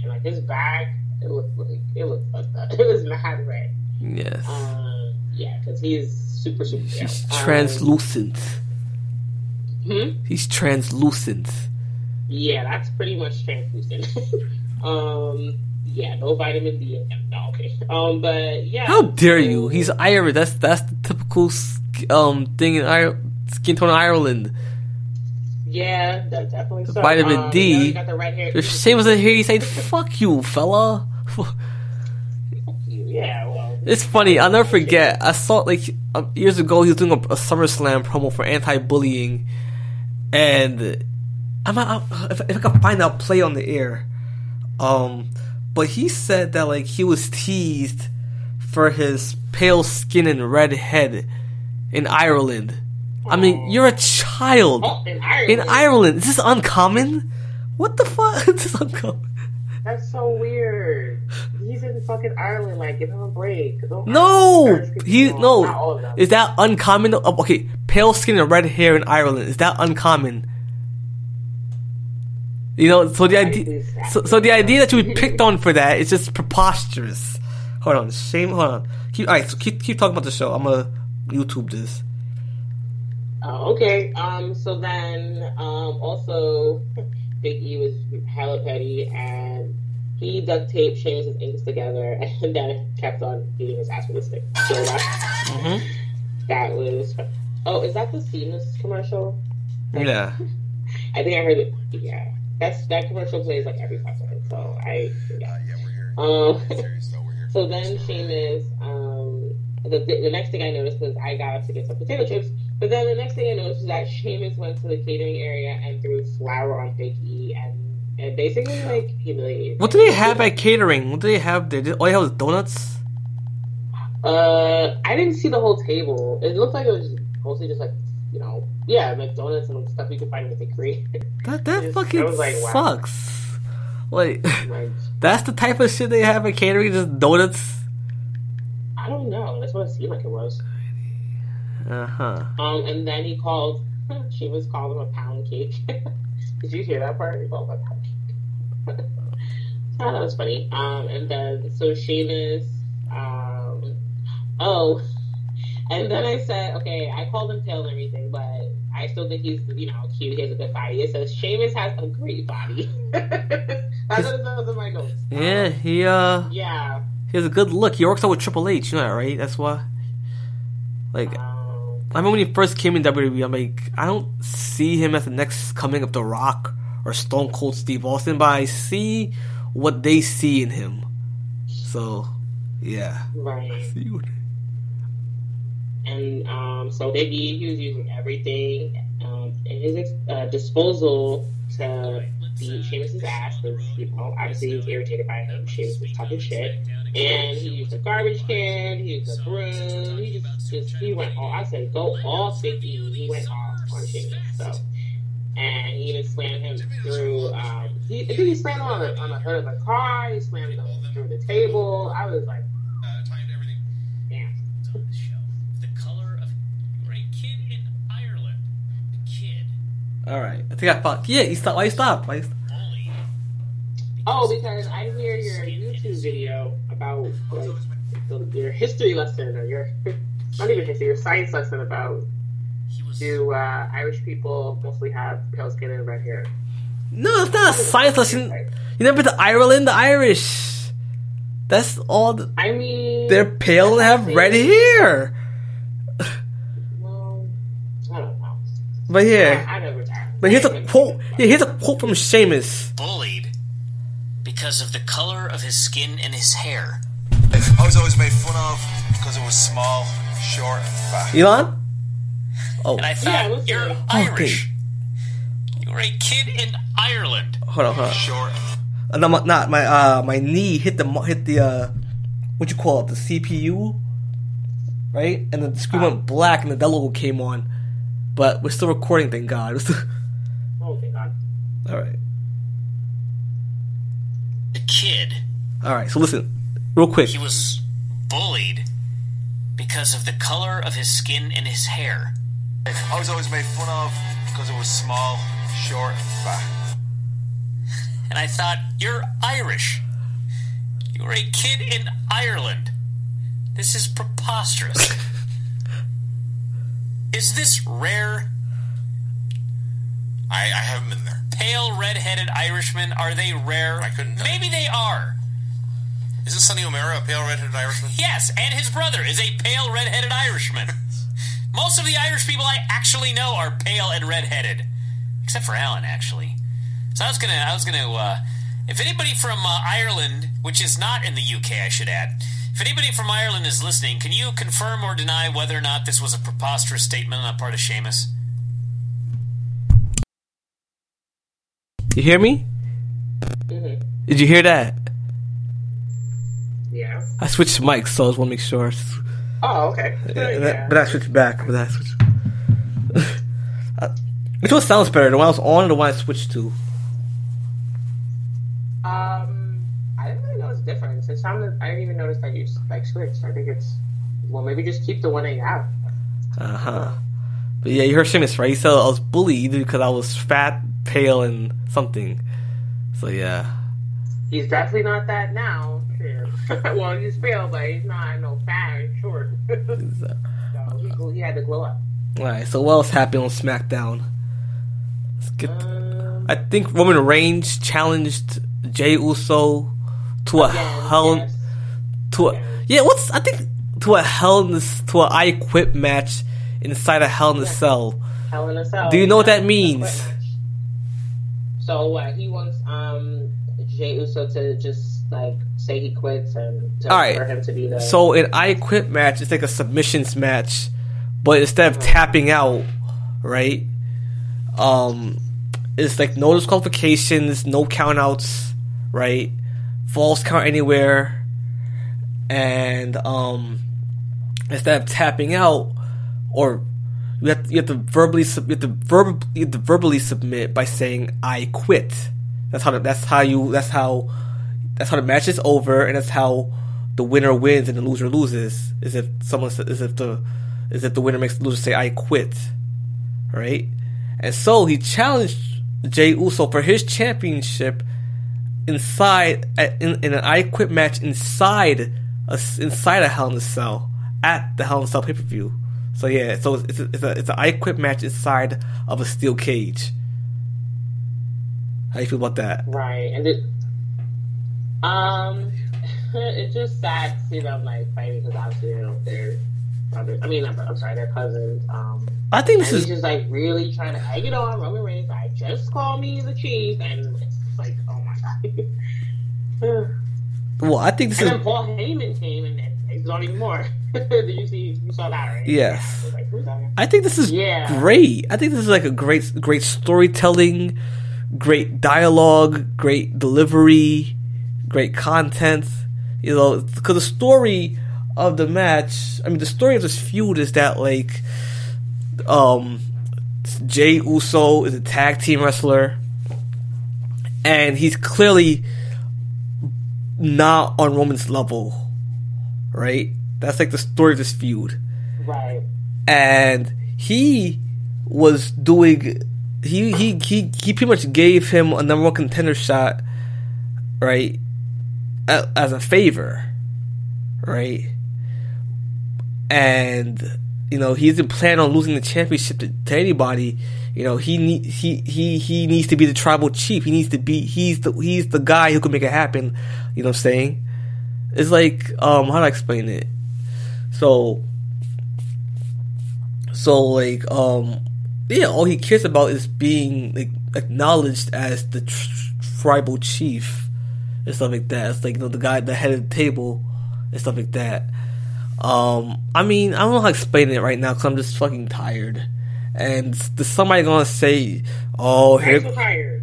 and like his back, it looked like it looked fucked up. It was mad red. Yes. Um, yeah, because he's super super. He's pale. Um, translucent. hmm? He's translucent. Yeah, that's pretty much translucent. um, yeah, no vitamin D. No, okay. Um, but yeah. How dare you? He's Irish. That's that's the typical um thing in Ireland, skin tone in Ireland. Yeah, that definitely. So. Vitamin um, D. yeah, he got the red hair. If Shane was in here, he'd say, "Fuck you, fella." Yeah, well. It's funny. I'll never forget. I saw like um, years ago. He was doing a, a SummerSlam promo for anti-bullying, and I'm, I'm if, if I can find out play on the air. Um, but he said that like he was teased for his pale skin and red head in Ireland. I mean, you're a child Oh, in Ireland. in Ireland. Is this uncommon? What the fuck? this is uncommon. That's so weird. He's in fucking Ireland. Like, give him a break. Don't- No, he well, not all of no. Is that uncommon? Oh, okay, pale skin and red hair in Ireland is that uncommon? You know, so the idea, so, so the idea that you would picked on for that is just preposterous. Hold on, shame. Hold on, keep, all right, so keep keep talking about the show. I'm gonna YouTube this. Oh, okay. Um. So then, um. Also, Big E was hella petty, and he duct taped Sheamus's inks together, and then kept on beating his ass with a stick. So that, Mm-hmm. that was. Oh, is that the Seamless commercial? Yeah. I think I heard it. Yeah, that's that commercial plays like every five seconds. So I. Yeah. yeah, we're here. Um. We're here. So then Sheamus, um, the, the next thing I noticed was I got up to get some potato chips, but then the next thing I noticed was that Sheamus went to the catering area and threw flour on Big E and, and basically like humiliated. What do they have at catering? What do they have there? All they have is donuts. Uh, I didn't see the whole table. It looked like it was mostly just like you know, yeah, like donuts and stuff you can find in the bakery. That that Yes, fucking like, wow. sucks. Like like, that's the type of shit they have at catering, just donuts. I don't know. That's what it seemed like it was. Uh huh. Um, and then he called. she was called him a pound cake. Did you hear that part? He called him a pound cake. oh, that was funny. Um, and then so Sheamus. Um, oh, and then I said, okay, I called him pale and everything, but I still think he's you know cute. He has a good body. It says Sheamus has a great body. That's what in my notes. Yeah, he uh Yeah. he has a good look. He works out with Triple H, you know that, right? That's why. Like Um, I remember when he first came in WWE, I'm like, I don't see him as the next coming of The Rock or Stone Cold Steve Austin, but I see what they see in him. So, yeah. right. See what- and um, so they he was using everything um, in his uh, disposal to beat Sheamus's ass because you know obviously he was irritated by him. Sheamus was talking shit, and he used a garbage can, he used a broom, he just, just he went all. I said go off, Big. He went off on Sheamus. So. And he even slammed him through. Um, he, I think he slammed him on the on the hood of the car. He slammed him through the table. I was like, Uh, timed everything. damn. on the show. The color of you're a kid in Ireland. The kid Alright. I think I found. Yeah, you stop. Why you stop? Why stopped? bullied. Oh, because I hear your YouTube video about like the, your history lesson or your not even history, your science lesson about do uh, Irish people mostly have pale skin and red hair? No, it's not a science lesson. You never been to Ireland? The Irish. That's all. The, I mean, they're pale and have red hair. Well, I don't know. But I, yeah. I never. But here's a quote. Yeah, here's a quote from Sheamus. bullied because of the color of his skin and his hair. I was always made fun of because it was small, short, and fat. Elon? Oh, And I Yeah, thought, listen. you're Okay. Irish. You're a kid in Ireland. hold on, hold on. Short. Uh, no, my, not my uh my knee hit the hit the uh what you call it the CPU, right? And the screen went black and the bell logo came on, but we're still recording. Thank God. Thank God. all right, The kid, all right. So listen, real quick. he was bullied because of the color of his skin and his hair. I was always made fun of because it was small, short, and fat. And I thought, you're Irish. You're a kid in Ireland. This is preposterous. is this rare? I, I haven't been there. Pale red-headed Irishmen, are they rare? I couldn't tell Maybe they are. Isn't Sonny O'Mara a pale red-headed Irishman? Yes, and his brother is a pale red-headed Irishman. Most of the Irish people I actually know are pale and red-headed, except for Alan, actually. So I was gonna, I was gonna, uh, if anybody from uh, Ireland, which is not in the UK, I should add, if anybody from Ireland is listening, can you confirm or deny whether or not this was a preposterous statement on the part of Sheamus? You hear me? Mhm. Did you hear that? Yeah. I switched mics, so I just want to make sure. Oh, okay. Yeah, Yeah. But I switched back. But I switched. Uh, Which one sounds better? The one I was on or the one I switched to? Um, I didn't really notice a difference. It sounded. I didn't even notice that you like switched. I think it's. Well, maybe just keep the one that you have. Uh huh. But yeah, you heard Sheamus, right? He said I was bullied because I was fat, pale, and something. So yeah. He's definitely not that now. Well, he's pale, but he's not no fat and short. so he, he had to glow up. All right. So what else happened on SmackDown? Let's get. Um, I think Roman Reigns challenged Jay Uso to a again, hell yes. to a yeah. What's I think to a hell in this to a I Quit match inside a Hell in a Cell. Hell in a Cell. Do you know what that means? So what? He wants um Jay Uso to just like say he quits and to, All right. for him to be the So an I Quit match is like a submissions match, but instead of tapping out, right? Um, it's like no disqualifications, no countouts, right? Falls count anywhere, and um, instead of tapping out, or you have you have to verbally you have to verb, you have to verbally submit by saying I quit. That's how the, that's how you that's how that's how the match is over, and that's how the winner wins and the loser loses. Is if someone is if the is if the winner makes the loser say I quit, right? And so he challenged Jay Uso for his championship inside in, in an I quit match inside a, inside a Hell in a Cell at the Hell in a Cell pay per view. So yeah, so it's a, it's a it's an I quit match inside of a steel cage. How you feel about that? right and it. Um, it's just sad to see them like fighting because obviously you know they're brothers. I mean, I'm, I'm sorry, they're cousins. Um, I think this is he's just like really trying to egg it on Roman Reigns. I just call me the chief, and it's like, oh my god. well. I think this And is then Paul Heyman came and it's on even more. Did you see? You saw that, right? Yes. I like. I think this is Yeah. great. I think this is like a great, great storytelling, great dialogue, great delivery, great content. You know, because the story of the match, I mean, the story of this feud is that like, um, Jay Uso is a tag team wrestler, and he's clearly not on Roman's level, right? That's like the story of this feud Right. and he was doing he he he he pretty much gave him a number one contender shot, right? As a favor, right? And you know he doesn't plan on losing the championship to, to anybody. You know he need he he he needs to be the tribal chief. He needs to be he's the he's the guy who can make it happen. You know what I'm saying? It's like um how do I explain it? So so like um yeah, all he cares about is being like acknowledged as the tr- tribal chief and stuff like that. It's like you know the guy at the head of the table and stuff like that. Um, I mean, I don't know how to explain it right now because I'm just fucking tired. And there's somebody gonna say, "Oh, here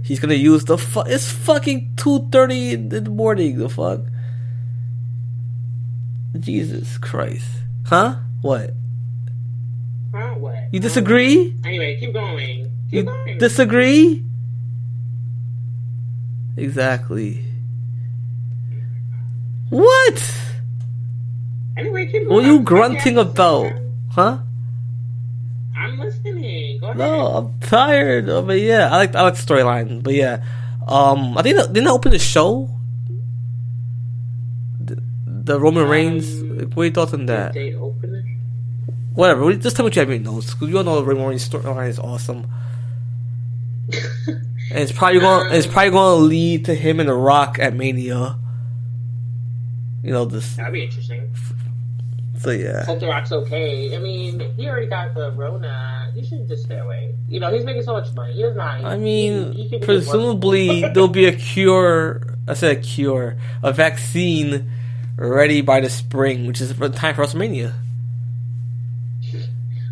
he's gonna use the fu- It's fucking two thirty in the morning. The fuck, Jesus Christ, huh? What? Huh? What? You disagree? Anyway, keep going. Keep You going. disagree? Exactly. What? anyway, keep going. What are you grunting about? Huh? I'm listening. Go ahead. No, I'm tired. Oh, but yeah, I like I like the storyline. But yeah, um, I think didn't open the show? The, Roman Reigns. Like, what are your thoughts on that? Whatever. what- Just tell me what you have in your notes because you all know the Roman Reigns storyline is awesome. And it's probably going. It's probably going to lead to him and The Rock at Mania. You know this. That'd be interesting. So yeah. Hope The Rock's okay. I mean, he already got the Rona. He should just stay away. You know, he's making so much money. He does not. I mean, he be presumably there'll be a cure. I said a cure, a vaccine ready by the spring, which is for time for WrestleMania.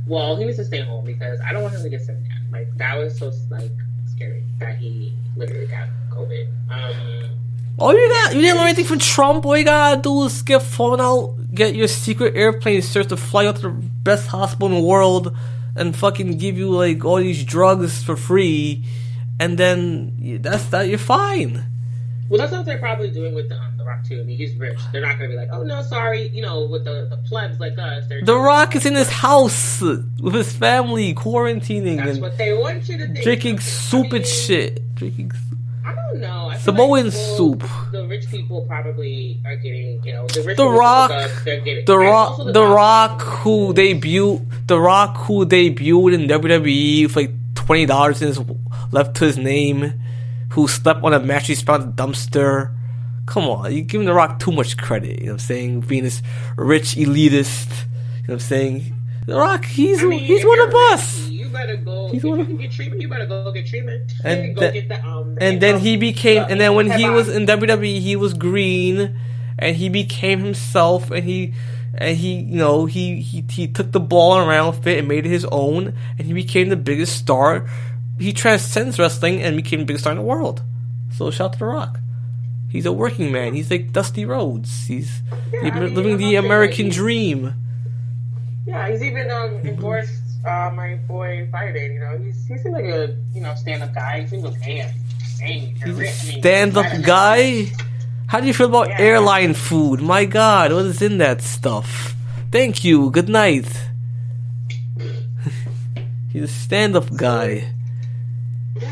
well, he needs to stay home because I don't want him to get sick. Like that was so like scary that he literally got COVID. Um, Oh, you got you didn't learn anything from Trump. All you gotta do is get phone out, get your secret airplane search to fly out to the best hospital in the world, and fucking give you like all these drugs for free, and then that's that. You're fine. Well, that's what they're probably doing with the, um, the Rock too. I mean, he's rich. They're not gonna be like, oh no, sorry. You know, with the, the plebs like us, they're The Rock is in his house with his family, quarantining That's and what they want you to think. drinking I stupid mean, shit. Drinking. I don't know. I Samoan like people- soup. The rich people probably are getting, you know, the rich The Rock, getting, The Rock, The top- Rock, who debuted, The Rock, who debuted in WWE with like twenty dollars left to his name, who slept on a mattress found a dumpster. Come on, you giving The Rock too much credit. You know what I'm saying? Being this rich elitist. You know what I'm saying? The Rock, he's I mean, he's one of us. You better go. He's one you of- can get treatment, you better go get treatment. And the- get the um. And then um, he became, and then when he was in WWE, he was green, and he became himself, and he, and he, you know, he he he took the ball around it and made it his own, and he became the biggest star. He transcends wrestling and became the biggest star in the world. So shout out to The Rock. He's a working man. He's like Dusty Rhodes. He's Yeah, I mean, living the American dream. Yeah, he's even um endorsed uh, my boy Fireday. You know, he's he seems like a you know stand up guy. He seems okay. He's a Stand up guy. How do you feel about Yeah. airline food? My God, what is in that stuff? Thank you. Good night. He's a stand up guy.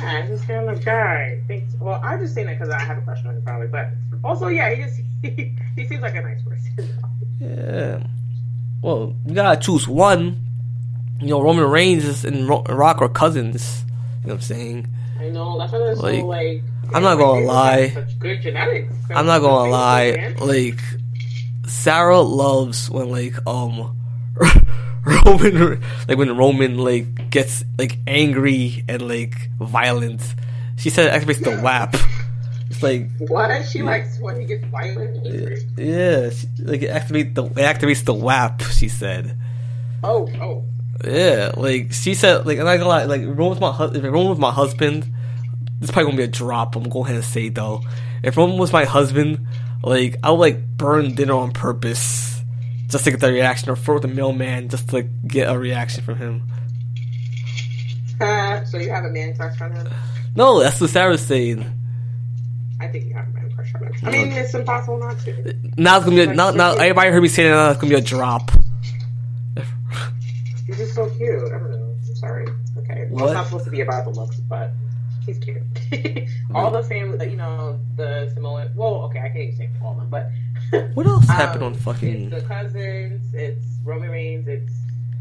Yeah, he's a stand up guy. Thanks. Well, I'm just saying that because I have a question on him probably, but also yeah, he just he, he seems like a nice person. Yeah. Well, you gotta choose one. You know, Roman Reigns and Ro- Rock are cousins. You know what I'm saying? I know that's why they're Like, so like. I'm not gonna lie. Such good genetics. I'm not gonna lie. Like, Sarah loves when like um Roman like when Roman like gets like angry and like violent. She said it activates the WAP. It's like What? She likes when he gets violent. angry. yeah, she, like it activates the it activates the WAP. She said. Oh, oh. Yeah, like she said, like I'm not gonna lie, like Roman's my hus- if Roman was my husband, this probably gonna be a drop. I'm gonna go ahead and say though, if Roman was my husband, like I would like burn dinner on purpose just to get the reaction, or for the mailman just to get a reaction from him. Uh, so you have a man crush on him? No, that's what Sarah's saying. I think you have a man crush on him. I mean, it's impossible not to. Now it's gonna be a, now, now everybody heard me saying that now it's gonna be a drop. He's just so cute. I don't know. I'm sorry. Okay. Well, What? it's not supposed to be about the looks, but he's cute. all the family, you know, the Samoan. Well, okay, I can't even say all of them, but. What else um, happened on fucking? It's the cousins. It's Roman Reigns. It's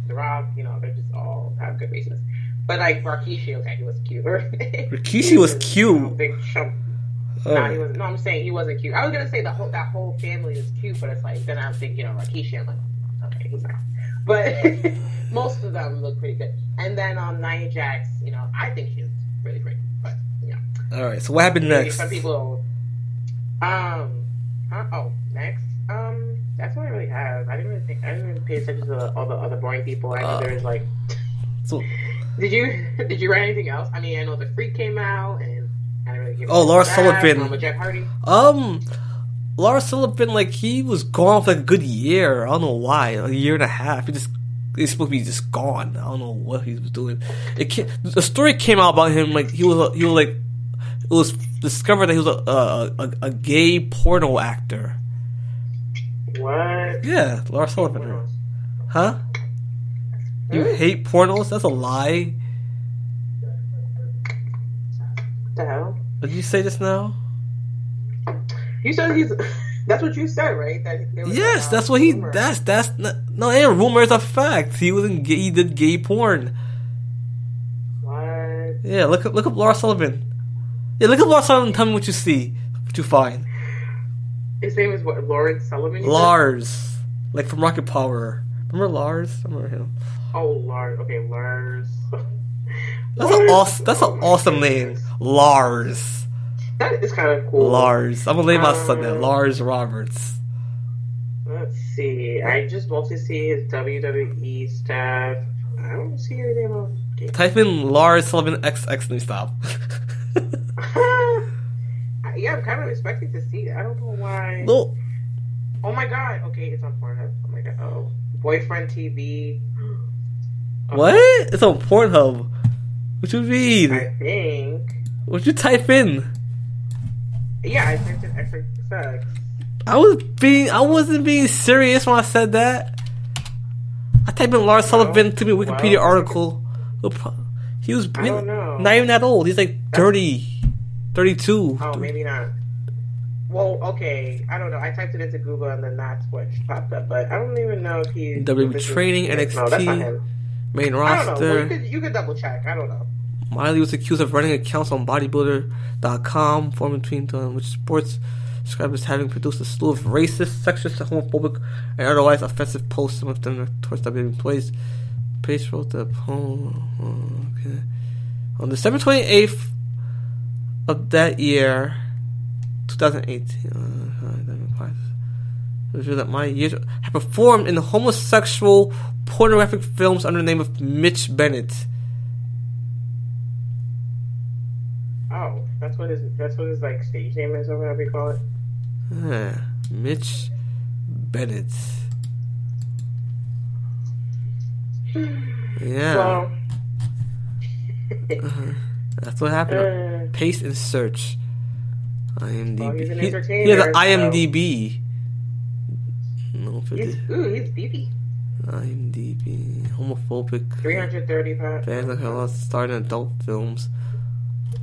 The Rock. You know, they just all have good reasons. But like Rikishi, okay, he was cute. Rikishi was cute. You know, big chump. Oh. Nah, he was. No, I'm saying he wasn't cute. I was gonna say the whole that whole family is cute, but it's like then I'm thinking, you know, Rikishi. I'm like, okay, he's not. But most of them look pretty good. And then um, Nia Jax, you know, I think she's really great. But yeah, All right, so what happened next? Some people. Um. Huh? Oh, next. Um. That's what I really have. I didn't really think. I didn't really pay attention to the, all the other boring people. I know Uh, there's like. So, Did you did you write anything else? I mean, I know the Freak came out, and I didn't really give. Oh, Lars. Sullivan. Um, Hardy. Um, Lars Sullivan, like he was gone for like a good year. I don't know why, a year and a half. He just he's supposed to be just gone. I don't know what he was doing. It the story came out about him like he was he was like it was discovered that he was a a, a, a gay porno actor. What? Yeah, Lars Sullivan. Huh? You hate pornos? That's a lie. What the hell? Did you say this now? You said he's. That's what you said, right? That there was Yes, that's what he. rumor. That's that's not, no. And rumor is a fact. He was in gay. He did gay porn. What? Yeah, look up look up Lars Sullivan. Yeah, look up Lars Sullivan. and Tell me what you see, what you find. His name is what? Lawrence Sullivan. said? Lars, like from Rocket Power. Remember Lars? I remember him. Oh, Lars. Okay, Lars. That's an awesome. That's Oh an awesome name. Lars. That is kind of cool. Lars. I'm gonna name my son that. Um, Lars Roberts. Let's see. I just mostly see his WWE stuff. I don't see anything about. Type in Lars Sullivan XX and stop. yeah, I'm kind of expecting to see it. I don't know why. no, Oh my god. Okay, it's on Pornhub. Oh my god. Oh, boyfriend TV. what? It's on Pornhub. What you mean? I think. What you type in? Yeah, I typed in sex. I was being, I wasn't being serious when I said that. I typed in Lars Sullivan to me Wikipedia well, article. He was I don't know. not even that old. He's like thirty. 32. Oh, maybe not. Well, okay. I don't know. I typed it into Google and then that's what popped up. But I don't even know if he. WWE if this is- training, No, that's not NXT, him. Main I don't know. Well, roster. you, could, you could double check. I don't know. Miley was accused of running accounts on bodybuilder.com, formed between them, um, which sports described as having produced a slew of racist, sexist, homophobic, and otherwise offensive posts, some of them towards WWE employees. Pace wrote the poem. Uh, okay. On December 28th of that year, 2018, uh, that it revealed that my years have performed in homosexual pornographic films under the name of Mitch Bennett. Oh, that's what his that's what his like stage name is or whatever you call it. Ah, Mitch Bennett. Yeah, Well, that's what happened. uh, Paste and search. IMDb. Well, he's an he, he has an so- IMDb. No, he's 50. ooh, he's beefy. IMDb. Homophobic. Three hundred thirty pounds. Fans like a lot starring adult films.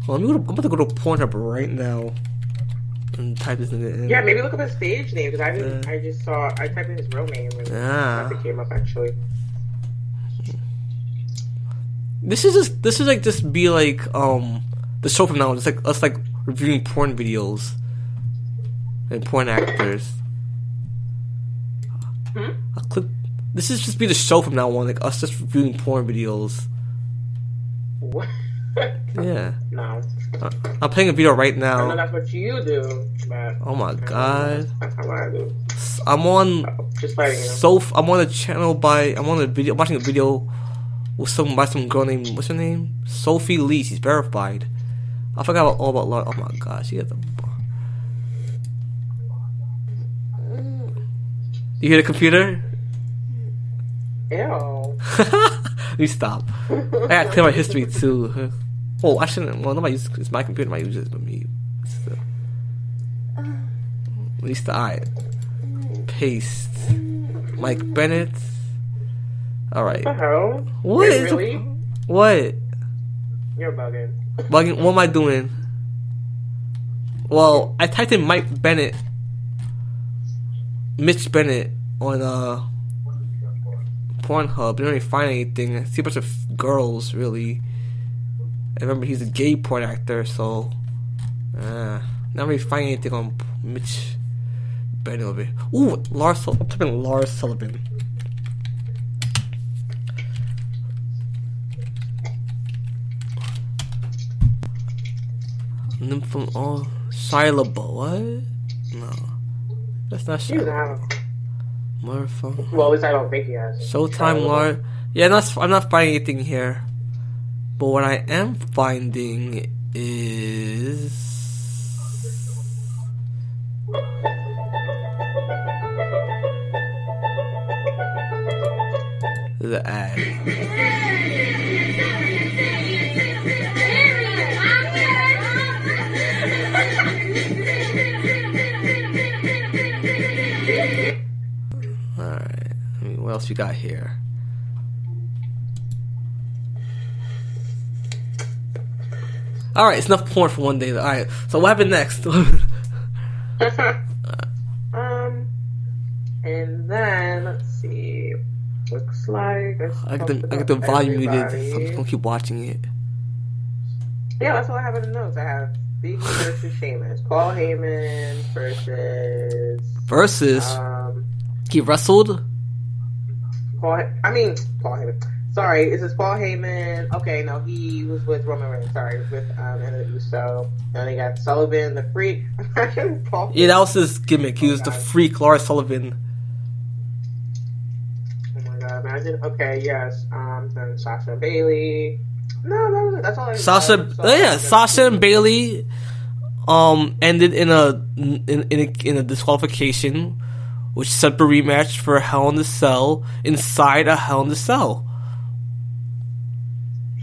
Well, let me go to, I'm about to go to Pornhub right now and type this in. Yeah, maybe look up his stage name because I. Uh. I just saw. I typed in his real name and Ah. nothing came up actually. This is just this is like just be like um the show from now. On. It's like us like reviewing porn videos and porn actors. Hmm? I'll click. This is just be the show from now on, like us just reviewing porn videos. What? Yeah, no, Uh, I'm playing a video right now. I know now. that's what you do, Oh my god, that's not what I do. I'm on Just letting you know. so I'm on a channel by I'm on a video I'm watching a video with some by some girl named what's her name Sophie Lee. She's verified. I forgot about, all about Laura. Oh my god, she has a. You hear the computer? Ew. Me stop. I gotta clear my history too. Oh, I shouldn't. Well, nobody uses it's my computer. Might use it, but me. So. At least I paste. Mike Bennett. All right. What the hell? What Wait, is really? What? You're bugging. Bugging, what am I doing? Well, I typed in Mike Bennett, Mitch Bennett on uh Pornhub. Didn't really find anything. I see a bunch of girls, really. I remember he's a gay porn actor, so uh, not really finding anything on Mitch Bennett over here. Ooh, Lars. I'm typing Lars Sullivan. Nympho oh Shia LaBeouf. What? No. That's not He doesn't Motherfucker. Well, at least I don't think he has. Showtime Lord. Yeah, not, I'm not finding anything here. But what I am finding is. The ad. what else you got here? Alright, it's enough porn for one day. Alright, so what happened next? Um, and then let's see. Looks like I get the, I get the volume muted. So I'm just gonna keep watching it. Yeah, that's all I have in the notes. I have Biggie versus Sheamus, Paul Heyman versus Versus, um he wrestled. Paul. I mean Paul Heyman. Sorry, is this Paul Heyman? Okay, no, he was with Roman Reigns. Sorry, with um Anna Uso. Then they got Sullivan, the Freak. Paul. Yeah, that was his gimmick. He was the freak Lars Sullivan. Oh my god, imagine. Okay, yes. Um, then Sasha Bayley. No, that was it. That's all I Sasha, saw. oh yeah, Sasha and Bayley, um, ended in a in in a, in a disqualification, which set up a rematch for Hell in the Cell inside a Hell in the Cell.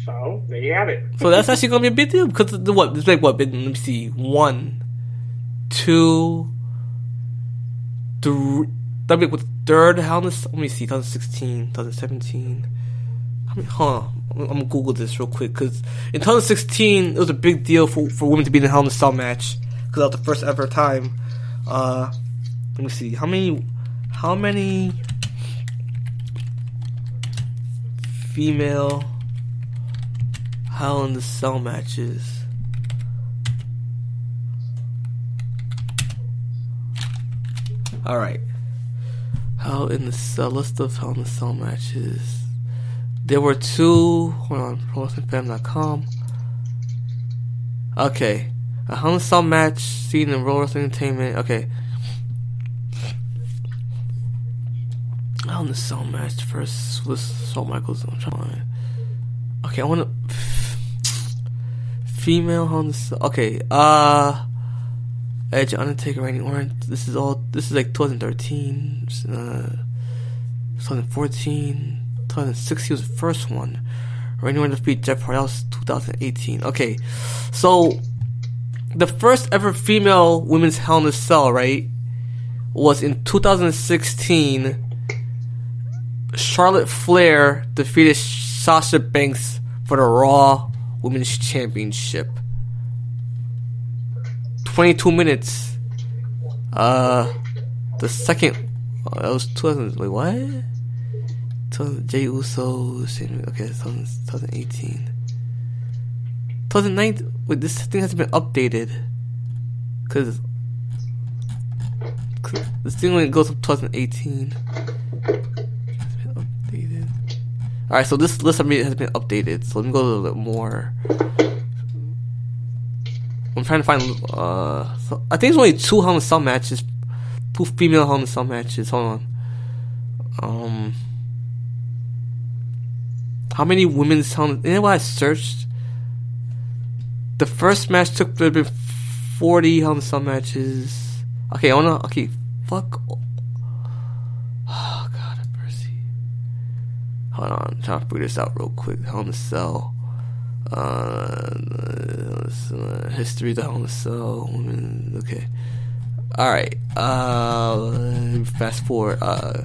So there you have it. So that's actually gonna be a big deal because the what? It's like what? Been, let me see. One, two, three. That'd be with third Hell in the Cell. Let me see. 2016, 2017. I mean. I'm I'm gonna Google this real quick because in 2016 it was a big deal for, for women to be in the Hell in the Cell match because that was the first ever time. Uh, let me see how many how many female Hell in the Cell matches. All right. Hell in the Cell list of Hell in the Cell matches. There were two. Hold on, ProWrestlingFan.com. Okay, a Hell in a Cell match seen in World Wrestling Entertainment. Okay. In a Cell match first was Shawn Michaels. I'm trying. Okay, I want to. Female a Cell. Okay, uh. Edge, Undertaker, Randy Orton. This is all. This is like 2013, uh, 2014, 2016 was the first one. Randy Orton defeated Jeff Hardy. That was 2018. Okay, so the first ever female women's Hell in a Cell, right, was in 2016. Charlotte Flair defeated Sasha Banks for the Raw Women's Championship. 22 minutes. Uh, the second, oh, that was 2000. Wait, what? 2000, Jey Uso. Okay, 2000 2018. 2009. Wait, this thing hasn't been updated. Because. this thing only goes up 2018. All right, so this list has been updated. So let me go a little bit more. I'm trying to find. Uh, so I think there's only two Hell in Cell matches, two female Hell in Cell matches. Hold on. Um, how many women's Hell? You know what I searched? The first match took there been 40 Hell in Cell matches. Okay, I wanna. Okay, fuck. Oh God, have mercy. Hold on, I'm trying to figure this out real quick. A Cell. Uh, history of the a Cell. Okay. All right. Uh, fast forward. Uh.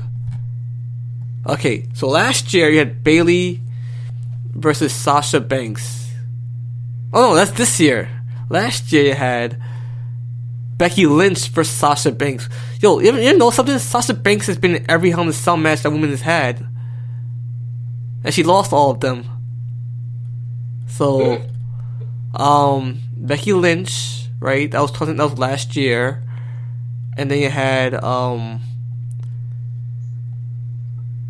Okay, so last year you had Bayley versus Sasha Banks. Oh no, that's this year. Last year you had Becky Lynch versus Sasha Banks. Yo, you, know something? Sasha Banks has been in every a Cell match that woman has had, and she lost all of them. So, um, Becky Lynch, right? That was 20, that was last year, and then you had um.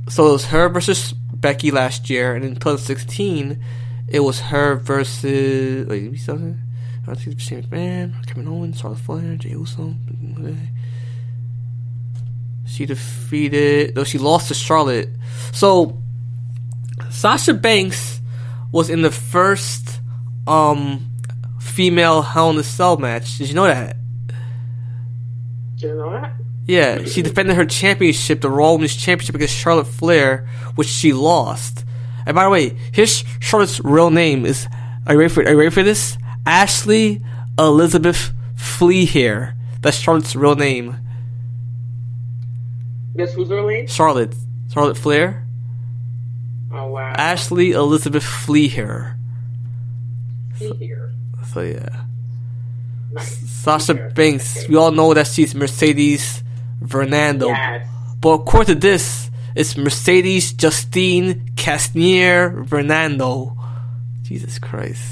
So it was her versus Becky last year, and in 2016, it was her versus. Wait, something. I think it was Shane McMahon, Kevin Owens, Charlotte Flair, Jey Uso. She defeated. though she lost to Charlotte. So Sasha Banks was in the first um female Hell in a Cell match. Did you know that? Do you know that? Yeah, she defended her championship, the Raw Women's Championship, against Charlotte Flair, which she lost. And by the way, here's Charlotte's real name is. Are you ready for? Are you ready for this? Ashley Elizabeth Fliehr. That's Charlotte's real name. Guess who's her name? Charlotte. Charlotte Flair. Oh wow. Ashley Elizabeth. See here. So yeah. Nice. Sasha Fleahair. Banks. We all know that she's Mercedes Fernando. Yes. But according to this, it's Mercedes Justine Kaestner Fernando. Jesus Christ.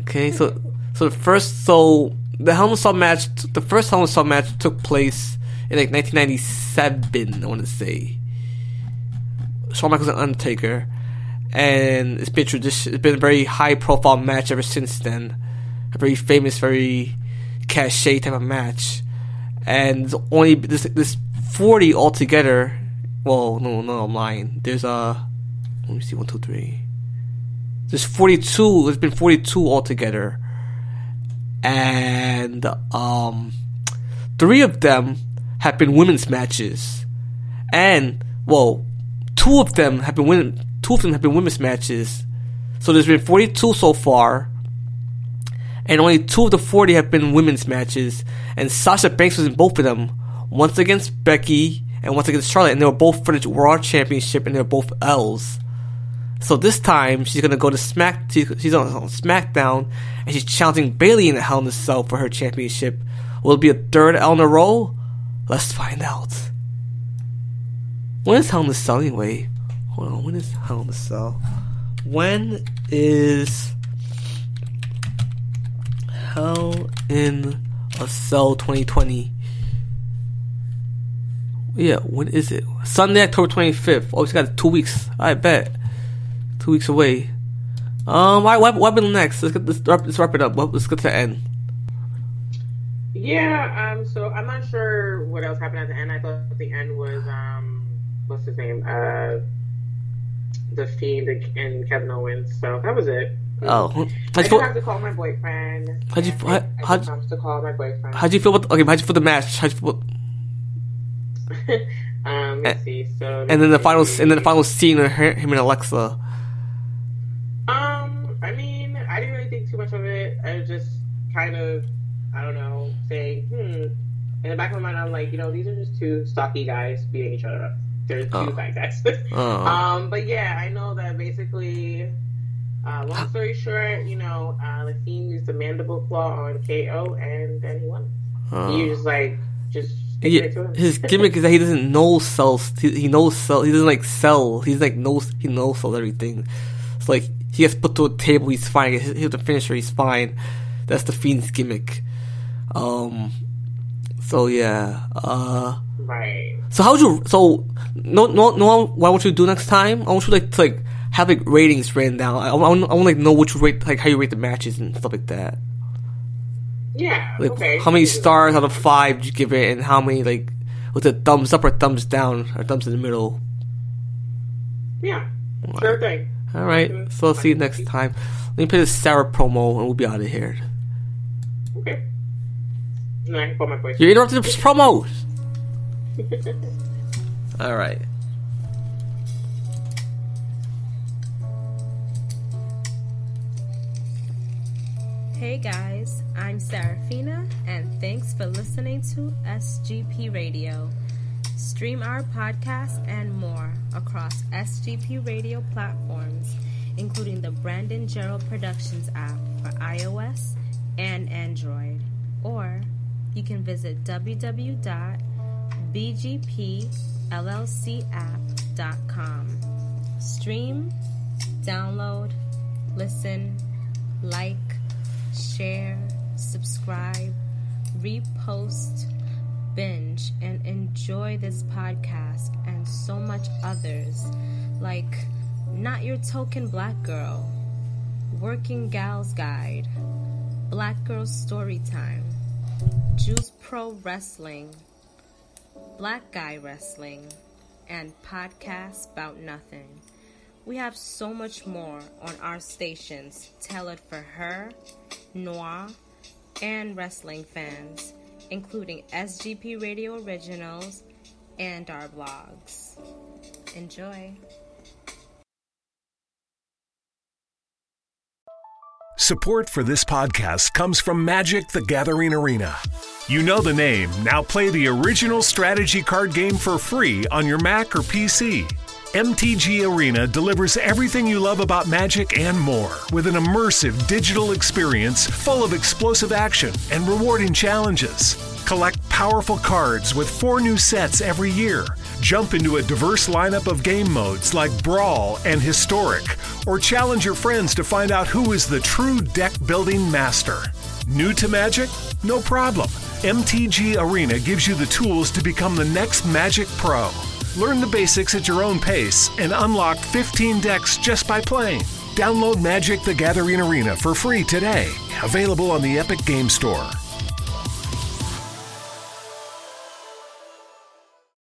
Okay, so so the first so the Hell in Cell match, the first Hell in Cell match took place in like 1997. I want to say. Shawn Michaels and Undertaker, and it's been tradition. It's been a very high profile match ever since then. A very famous, very cachet type of match and only this this forty altogether. Well, no, no, I'm lying. There's uh, let me see, one, two, three. There's forty two. There's been forty two altogether, and um, three of them have been women's matches, and well, two of them have been women. Two of them have been women's matches. So there's been forty two so far and only two of the 40 have been women's matches, and Sasha Banks was in both of them, once against Becky and once against Charlotte, and they were both for the Raw Championship, and they were both L's. So this time she's gonna go to Smack. She's on, on SmackDown and she's challenging Bayley in the Hell in a Cell for her championship. Will it be a third L in a row? Let's find out. When is Hell in a Cell anyway? Hold on. When is Hell in a Cell? When is Hell in a Cell 2020? Yeah, when is it? Sunday, October 25th. Oh, it's got two weeks. I bet. Two weeks away. Um, alright, what, what happened next? Let's, get, let's, wrap, let's wrap it up. Let's get to the end. Yeah, um, so I'm not sure what else happened at the end. I thought the end was, um, what's his name? Uh, The Fiend and Kevin Owens. So that was it. Oh, I how'd you feel? have to call my boyfriend. How'd you- how- I, I how'd- to call my boyfriend. How'd you feel? With, okay, how'd you feel the match? How'd you feel? um, let's see. So And then the final, and then the final scene of her, him and Alexa. Um, I mean, I didn't really think too much of it. I was just kind of, I don't know, saying, hmm. In the back of my mind, I'm like, you know, these are just two stocky guys beating each other up. They're two Oh. bad guys. Oh. um, but yeah, I know that basically. Uh, long story short, you know, uh, the Fiend used the mandible claw on KO, and then he won. Oh. He was like, just Yeah, it to him. his gimmick is that he doesn't know cells. He, he knows cell. He doesn't like sell. He's like knows. He knows sell everything. It's like he gets put to a table. He's fine. He hits the finisher. He's fine. That's the fiend's gimmick. Um. So yeah. Uh. Right. So how would you? So no, no, no. What would you do next time? I want you like to like have like ratings written down. I, I, want, I want like know what you rate, like how you rate the matches and stuff like that. Yeah. Like okay. how many stars out of five did you give it, and how many like was it thumbs up or thumbs down or thumbs in the middle? Yeah. Sure thing. All right. So I'll see you next time. Let me play this Sarah promo, and we'll be out of here. Okay. I can call my boyfriend. You interrupted the promos. All right. Hey guys, I'm Serafina, and thanks for listening to SGP Radio. Stream our podcast and more across SGP Radio platforms, including the Brandon Gerald Productions app for iOS and Android. Or you can visit www.bgpllcapp.com. Stream, download, listen, like, share, subscribe, repost, binge, and enjoy this podcast and so much others like Not Your Token Black Girl, Working Gals Guide, Black Girl Storytime, Juice Pro Wrestling, Black Guy Wrestling, and Podcast About Nothing. We have so much more on our stations tailored for her, noir, and wrestling fans, including SGP Radio Originals and our blogs. Enjoy. Support for this podcast comes from Magic the Gathering Arena. You know the name. Now play the original strategy card game for free on your Mac or PC. MTG Arena delivers everything you love about Magic and more with an immersive digital experience full of explosive action and rewarding challenges. Collect powerful cards with four new sets every year. Jump into a diverse lineup of game modes like Brawl and Historic, or challenge your friends to find out who is the true deck building master. New to Magic? No problem. MTG Arena gives you the tools to become the next Magic Pro. Learn the basics at your own pace and unlock 15 decks just by playing. Download Magic the Gathering Arena for free today. Available on the Epic Game Store.